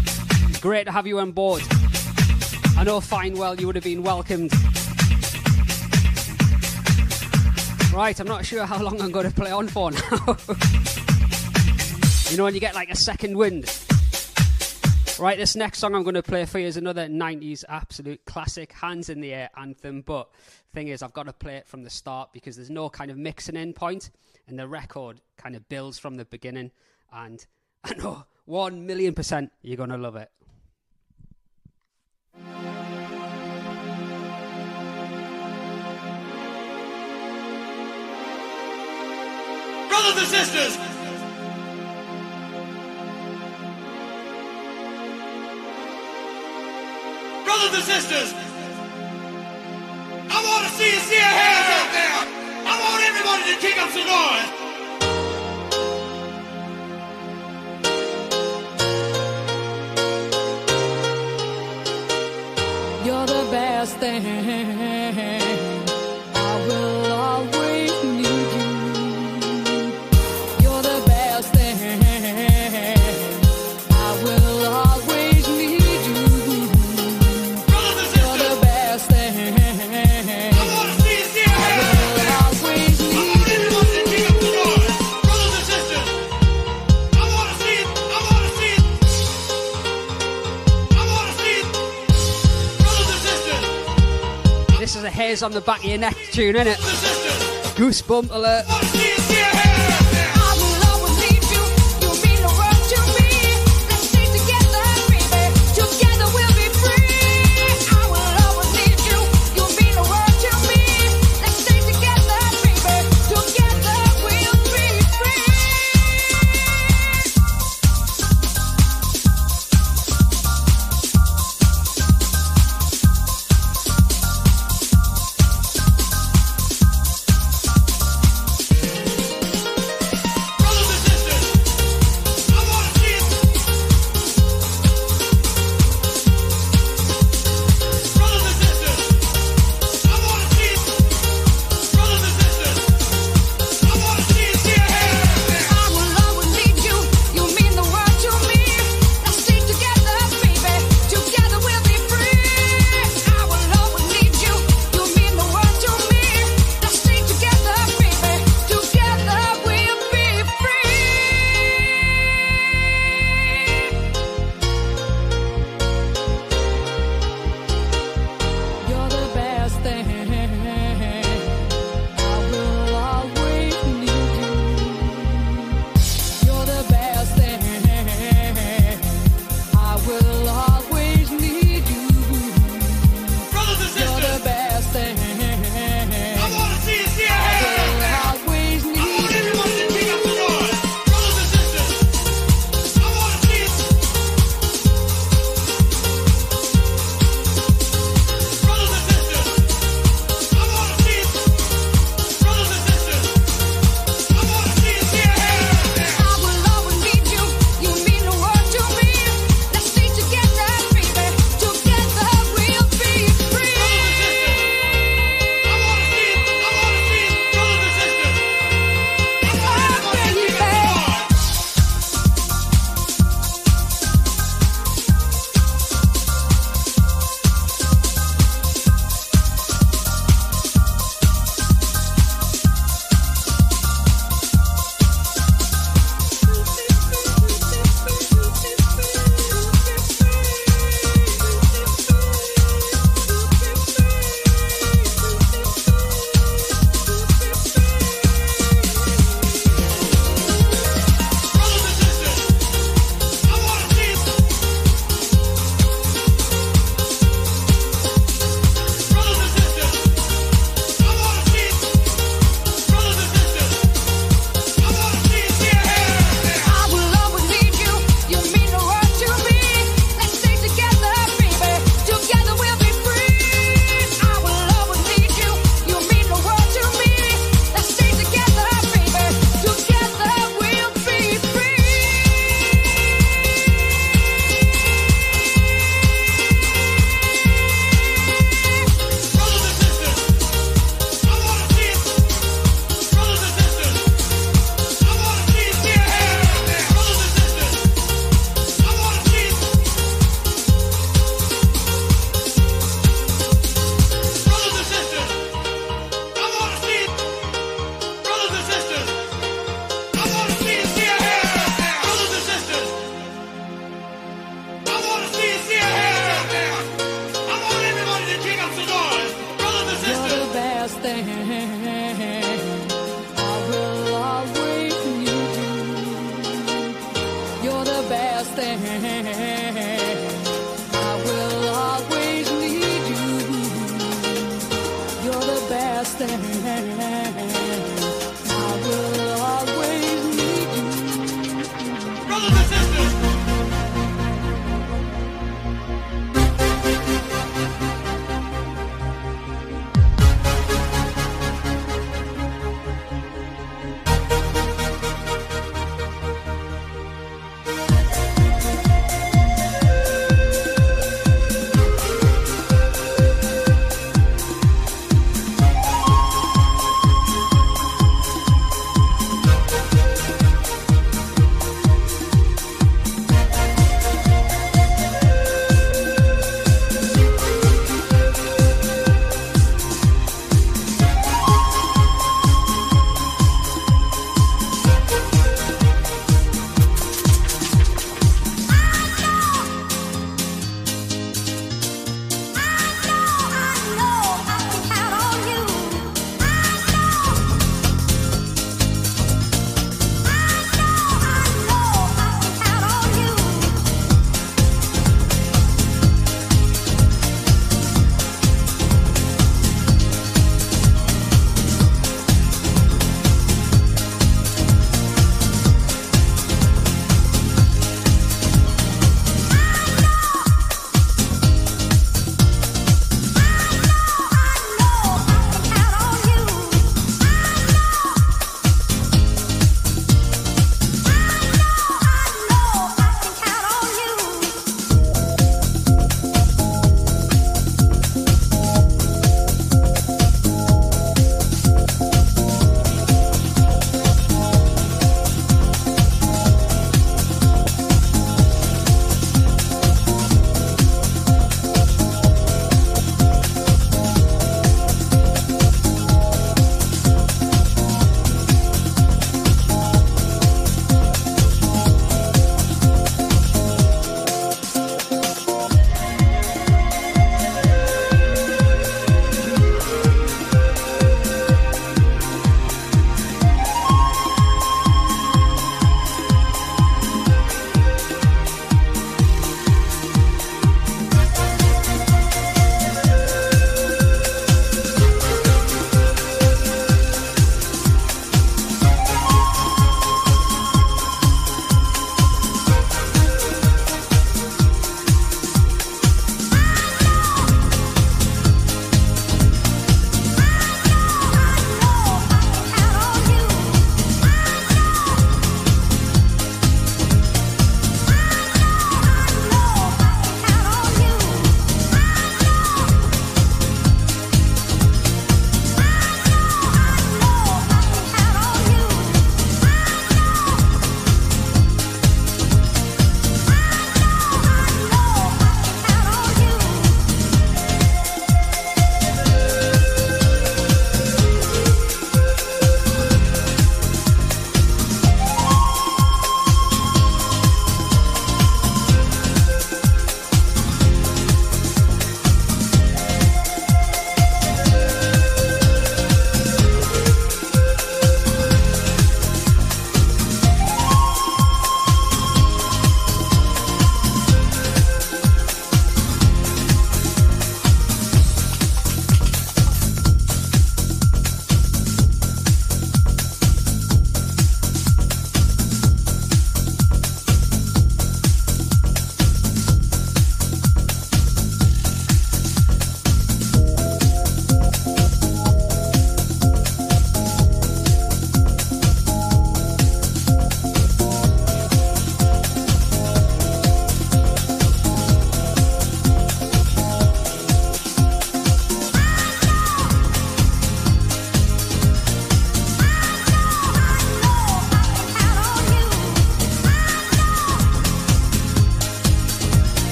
Great to have you on board. I know fine well you would have been welcomed. Right, I'm not sure how long I'm going to play on for now. you know when you get like a second wind. Right, this next song I'm going to play for you is another 90s absolute classic, hands in the air anthem. But thing is, I've got to play it from the start because there's no kind of mixing in point, and the record kind of builds from the beginning. And I know one million percent you're going to love it. Brothers and sisters, brothers and sisters, I want to see you see your hands out there. I want everybody to kick up some noise. The on the back of your neck tune, innit? Goosebump alert.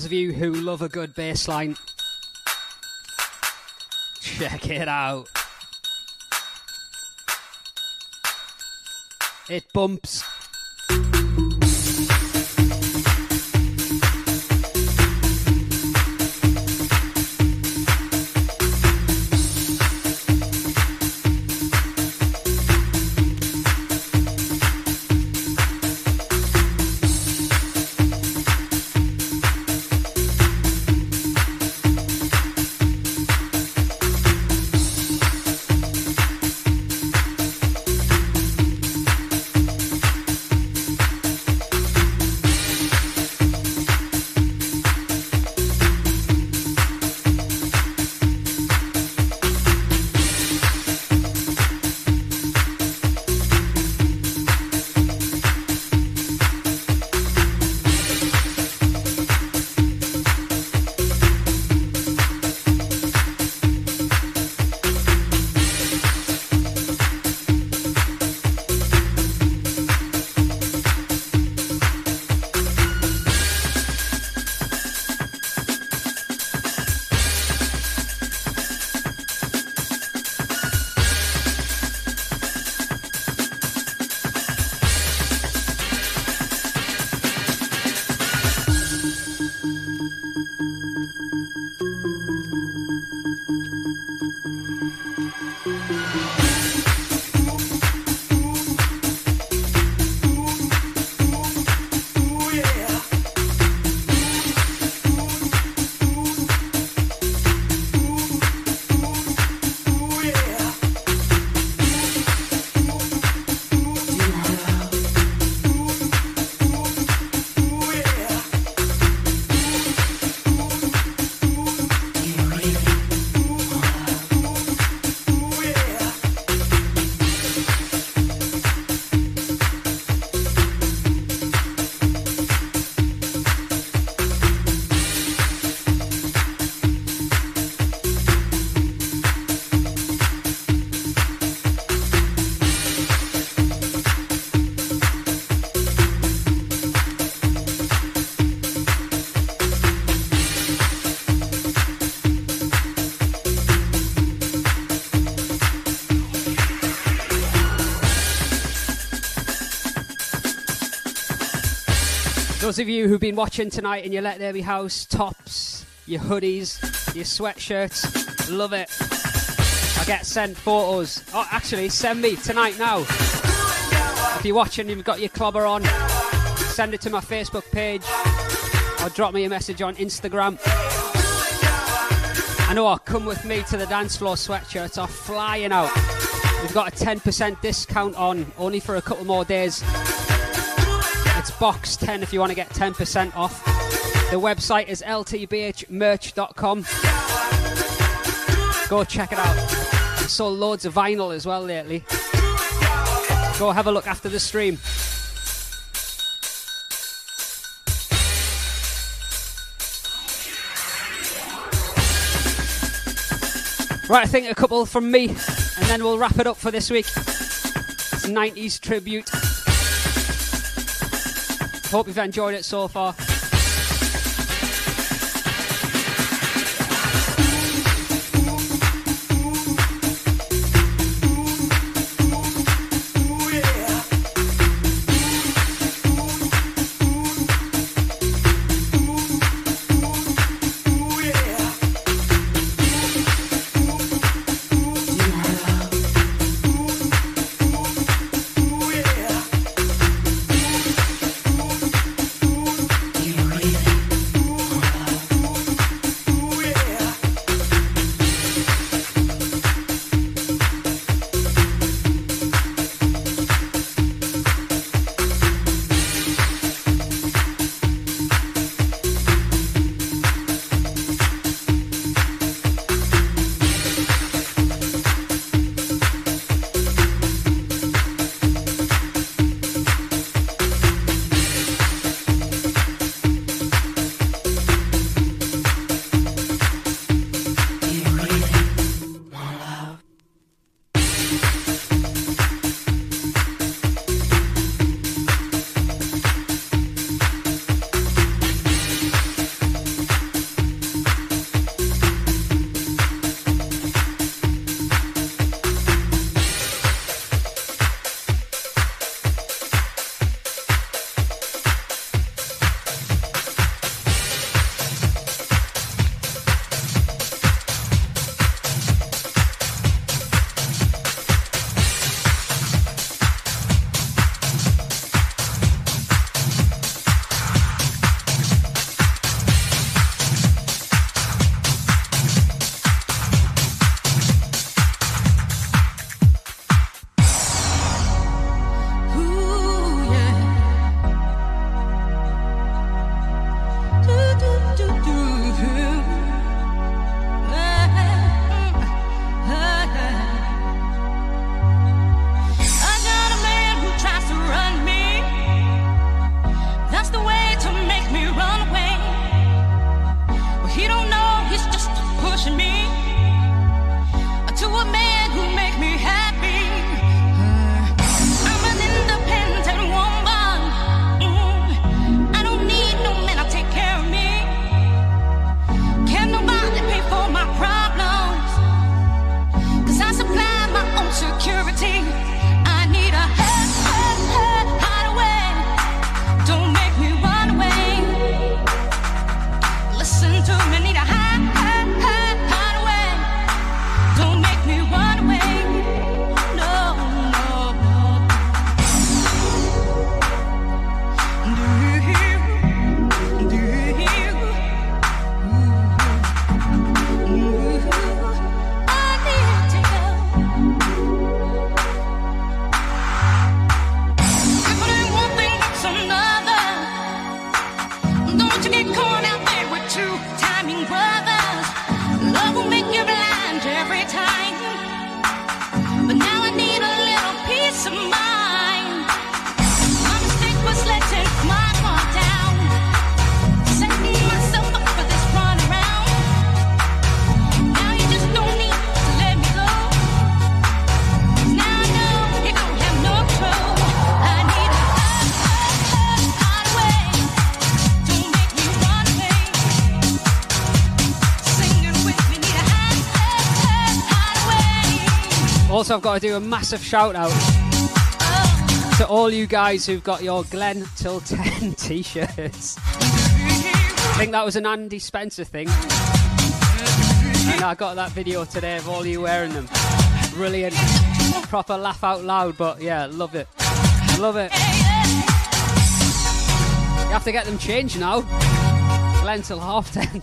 Those of you who love a good bass line, check it out. It bumps. Those of you who've been watching tonight in your Let There Be House tops, your hoodies, your sweatshirts, love it. I get sent photos. Oh, actually, send me tonight now. If you're watching, you've got your clobber on, send it to my Facebook page or drop me a message on Instagram. I know, oh, come with me to the dance floor sweatshirts are flying out. We've got a 10% discount on, only for a couple more days. Box 10 if you want to get 10% off. The website is ltbhmerch.com. Go check it out. I saw loads of vinyl as well lately. Go have a look after the stream. Right, I think a couple from me, and then we'll wrap it up for this week. It's 90s tribute. Hope you've enjoyed it so far. Also, I've got to do a massive shout out to all you guys who've got your Glen Till 10 t shirts. I think that was an Andy Spencer thing. And I got that video today of all you wearing them. Brilliant. Proper laugh out loud, but yeah, love it. Love it. You have to get them changed now. Glen till half 10.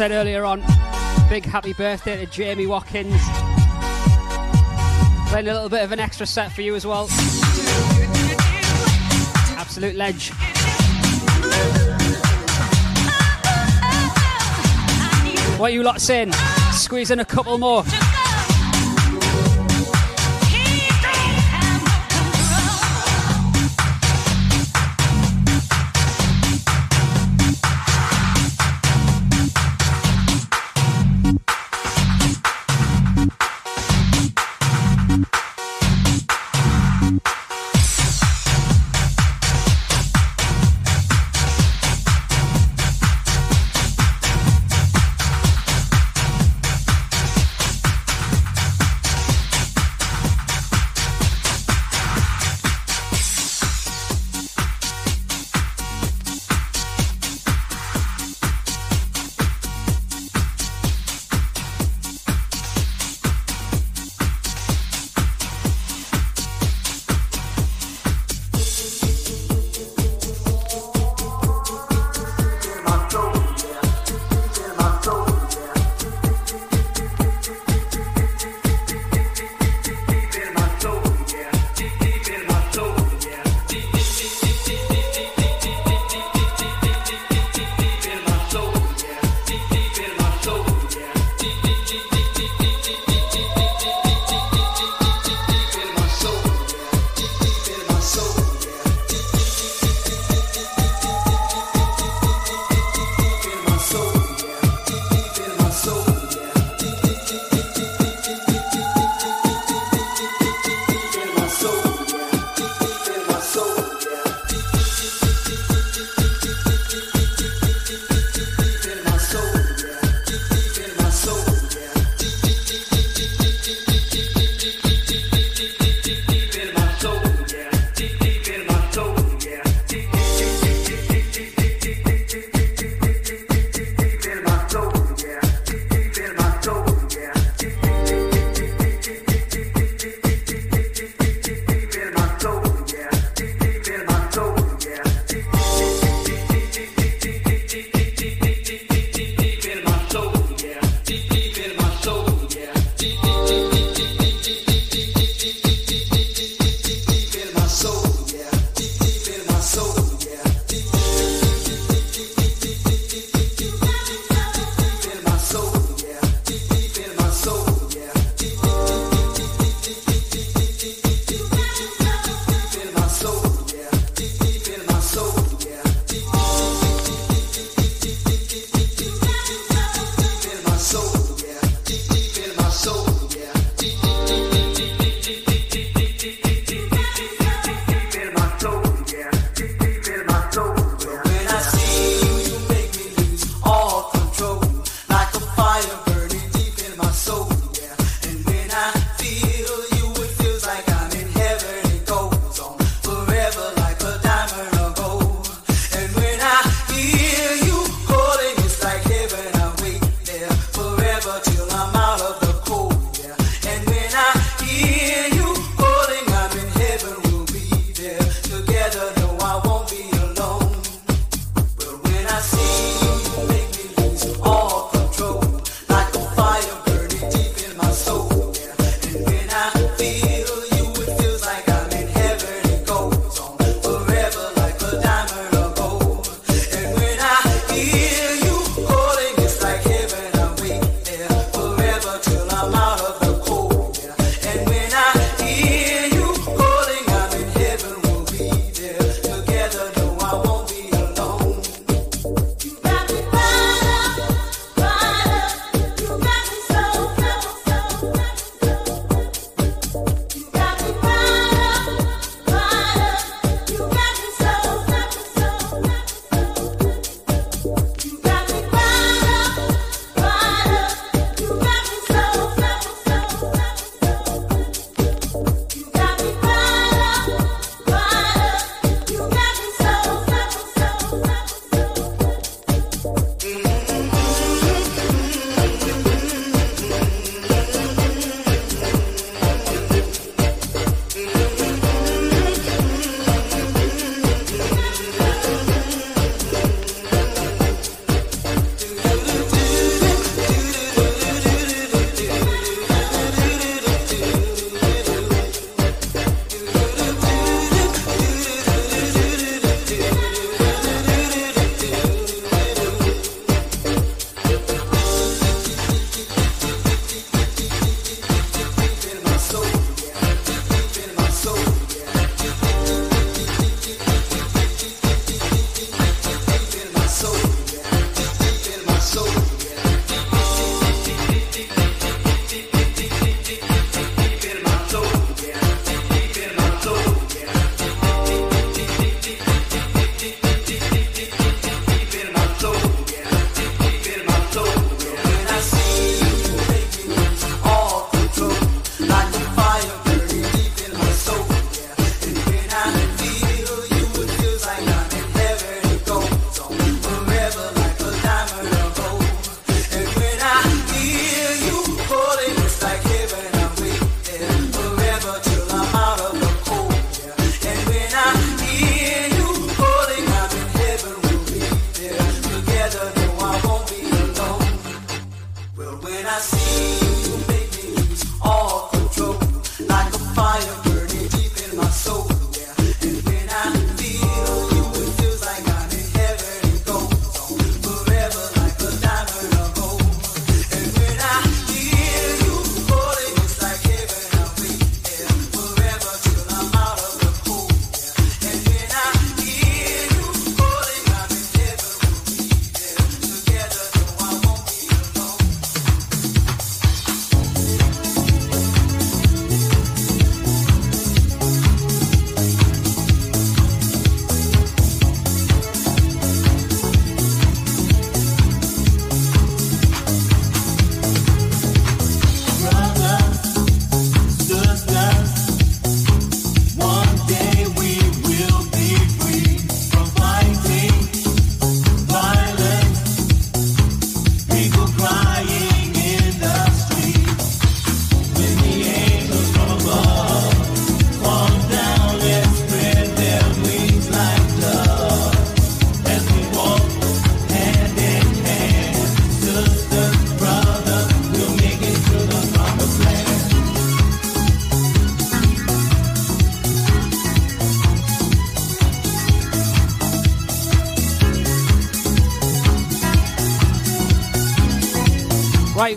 Said earlier on, big happy birthday to Jamie Watkins. Playing a little bit of an extra set for you as well. Absolute ledge. What you lot saying? Squeeze in a couple more.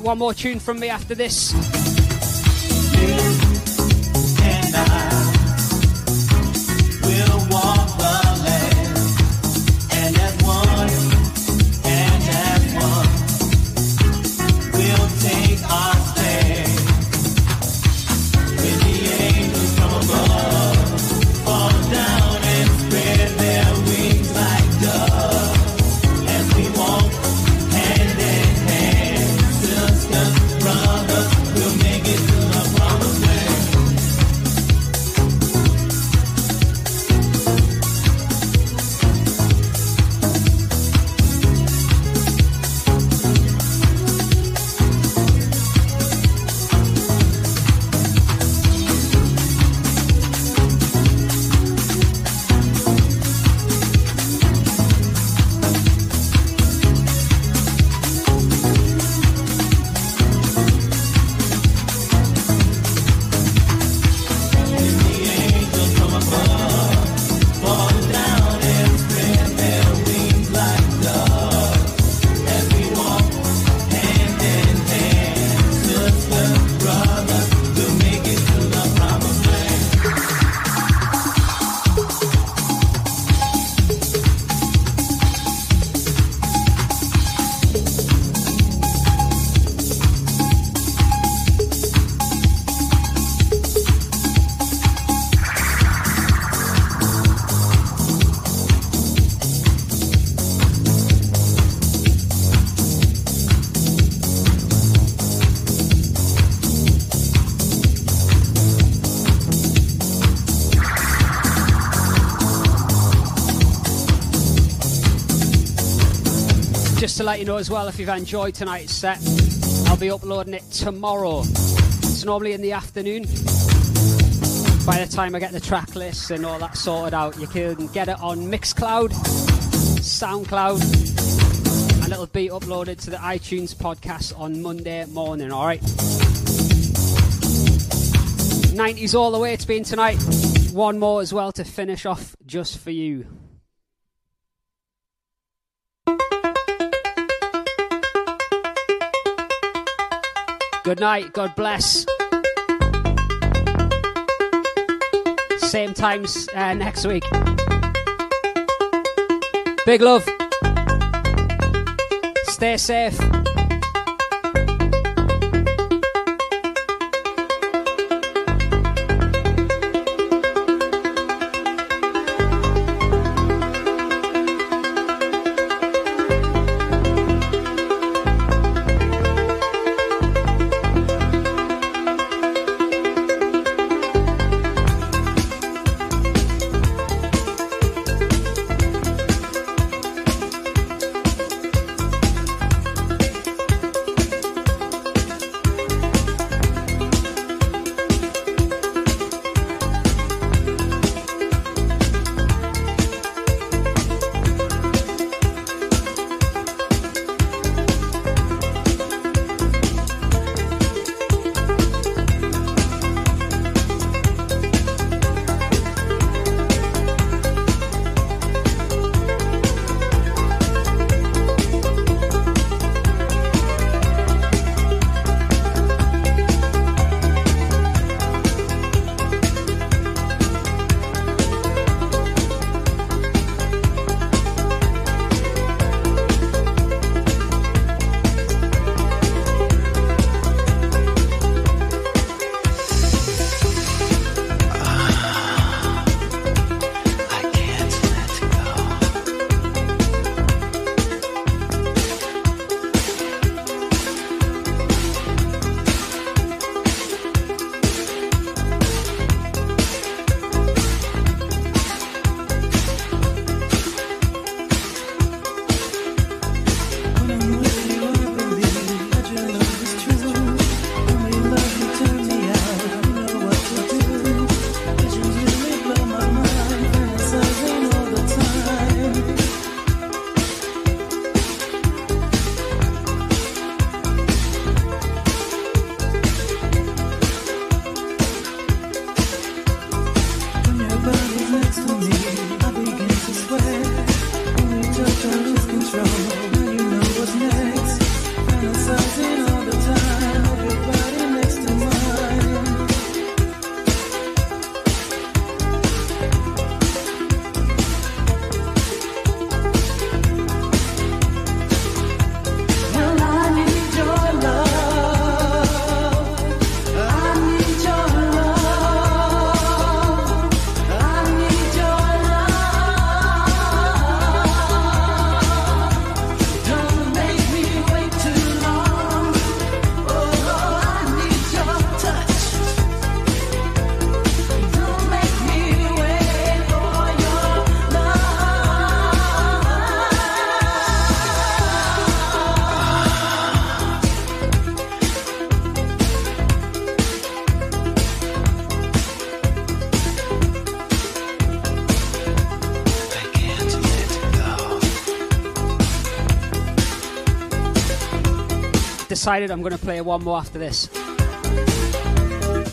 One more tune from me after this. Let you know as well, if you've enjoyed tonight's set, I'll be uploading it tomorrow. It's normally in the afternoon. By the time I get the track list and all that sorted out, you can get it on Mixcloud, SoundCloud, and it'll be uploaded to the iTunes podcast on Monday morning, alright? 90s all the way it's been tonight. One more as well to finish off just for you. Good night. God bless. Same times uh, next week. Big love. Stay safe. Decided I'm going to play one more after this.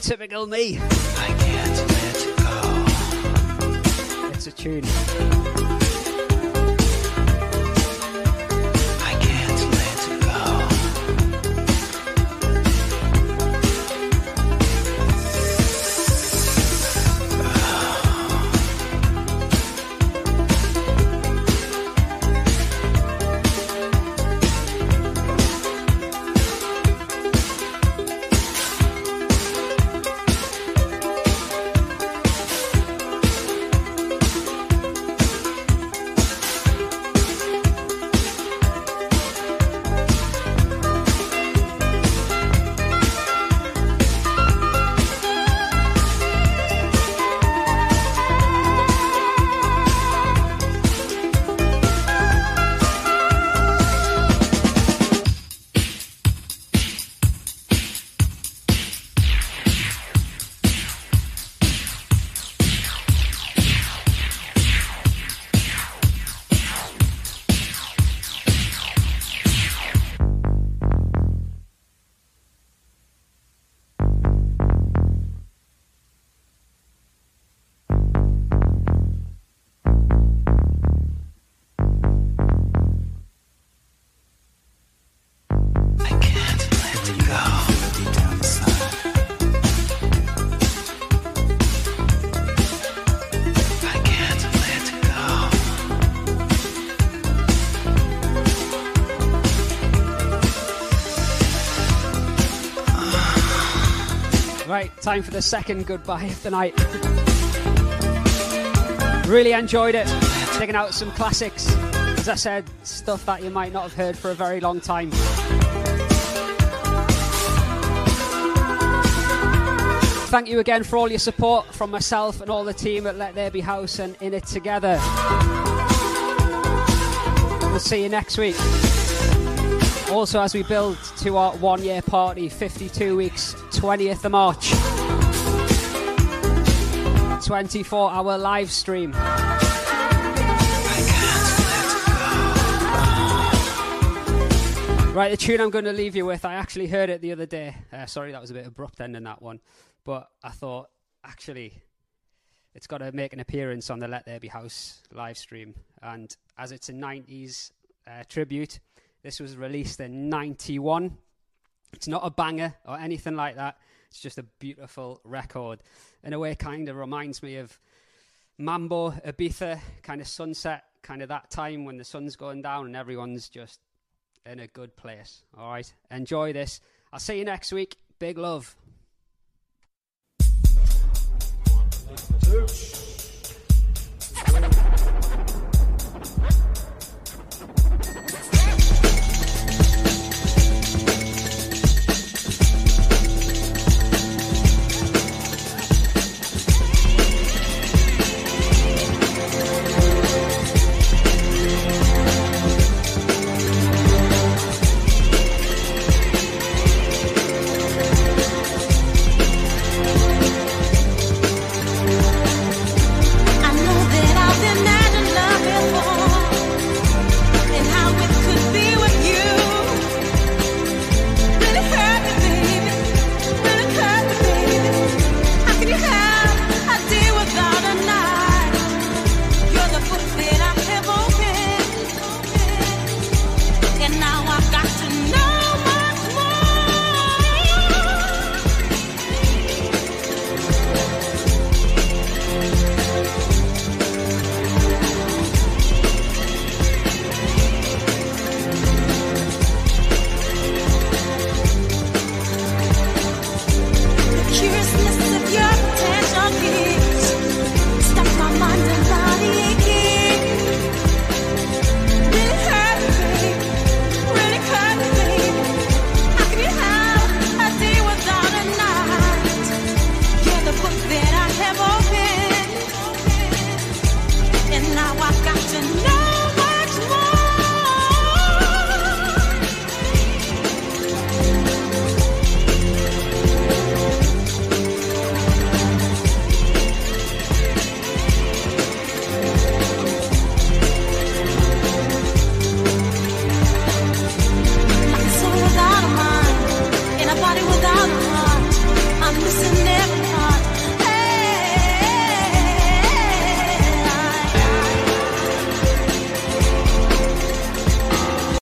Typical me. I can't let go. It's a tune. Time for the second goodbye of the night. Really enjoyed it. Digging out some classics. As I said, stuff that you might not have heard for a very long time. Thank you again for all your support from myself and all the team at Let There Be House and In It Together. We'll see you next week. Also, as we build to our one year party, 52 weeks, 20th of March. 24 hour live stream. Right, the tune I'm going to leave you with, I actually heard it the other day. Uh, sorry, that was a bit abrupt ending that one. But I thought, actually, it's got to make an appearance on the Let There Be House live stream. And as it's a 90s uh, tribute, this was released in 91. It's not a banger or anything like that. It's just a beautiful record. In a way, kind of reminds me of Mambo, Ibiza, kind of sunset, kind of that time when the sun's going down and everyone's just in a good place. All right, enjoy this. I'll see you next week. Big love.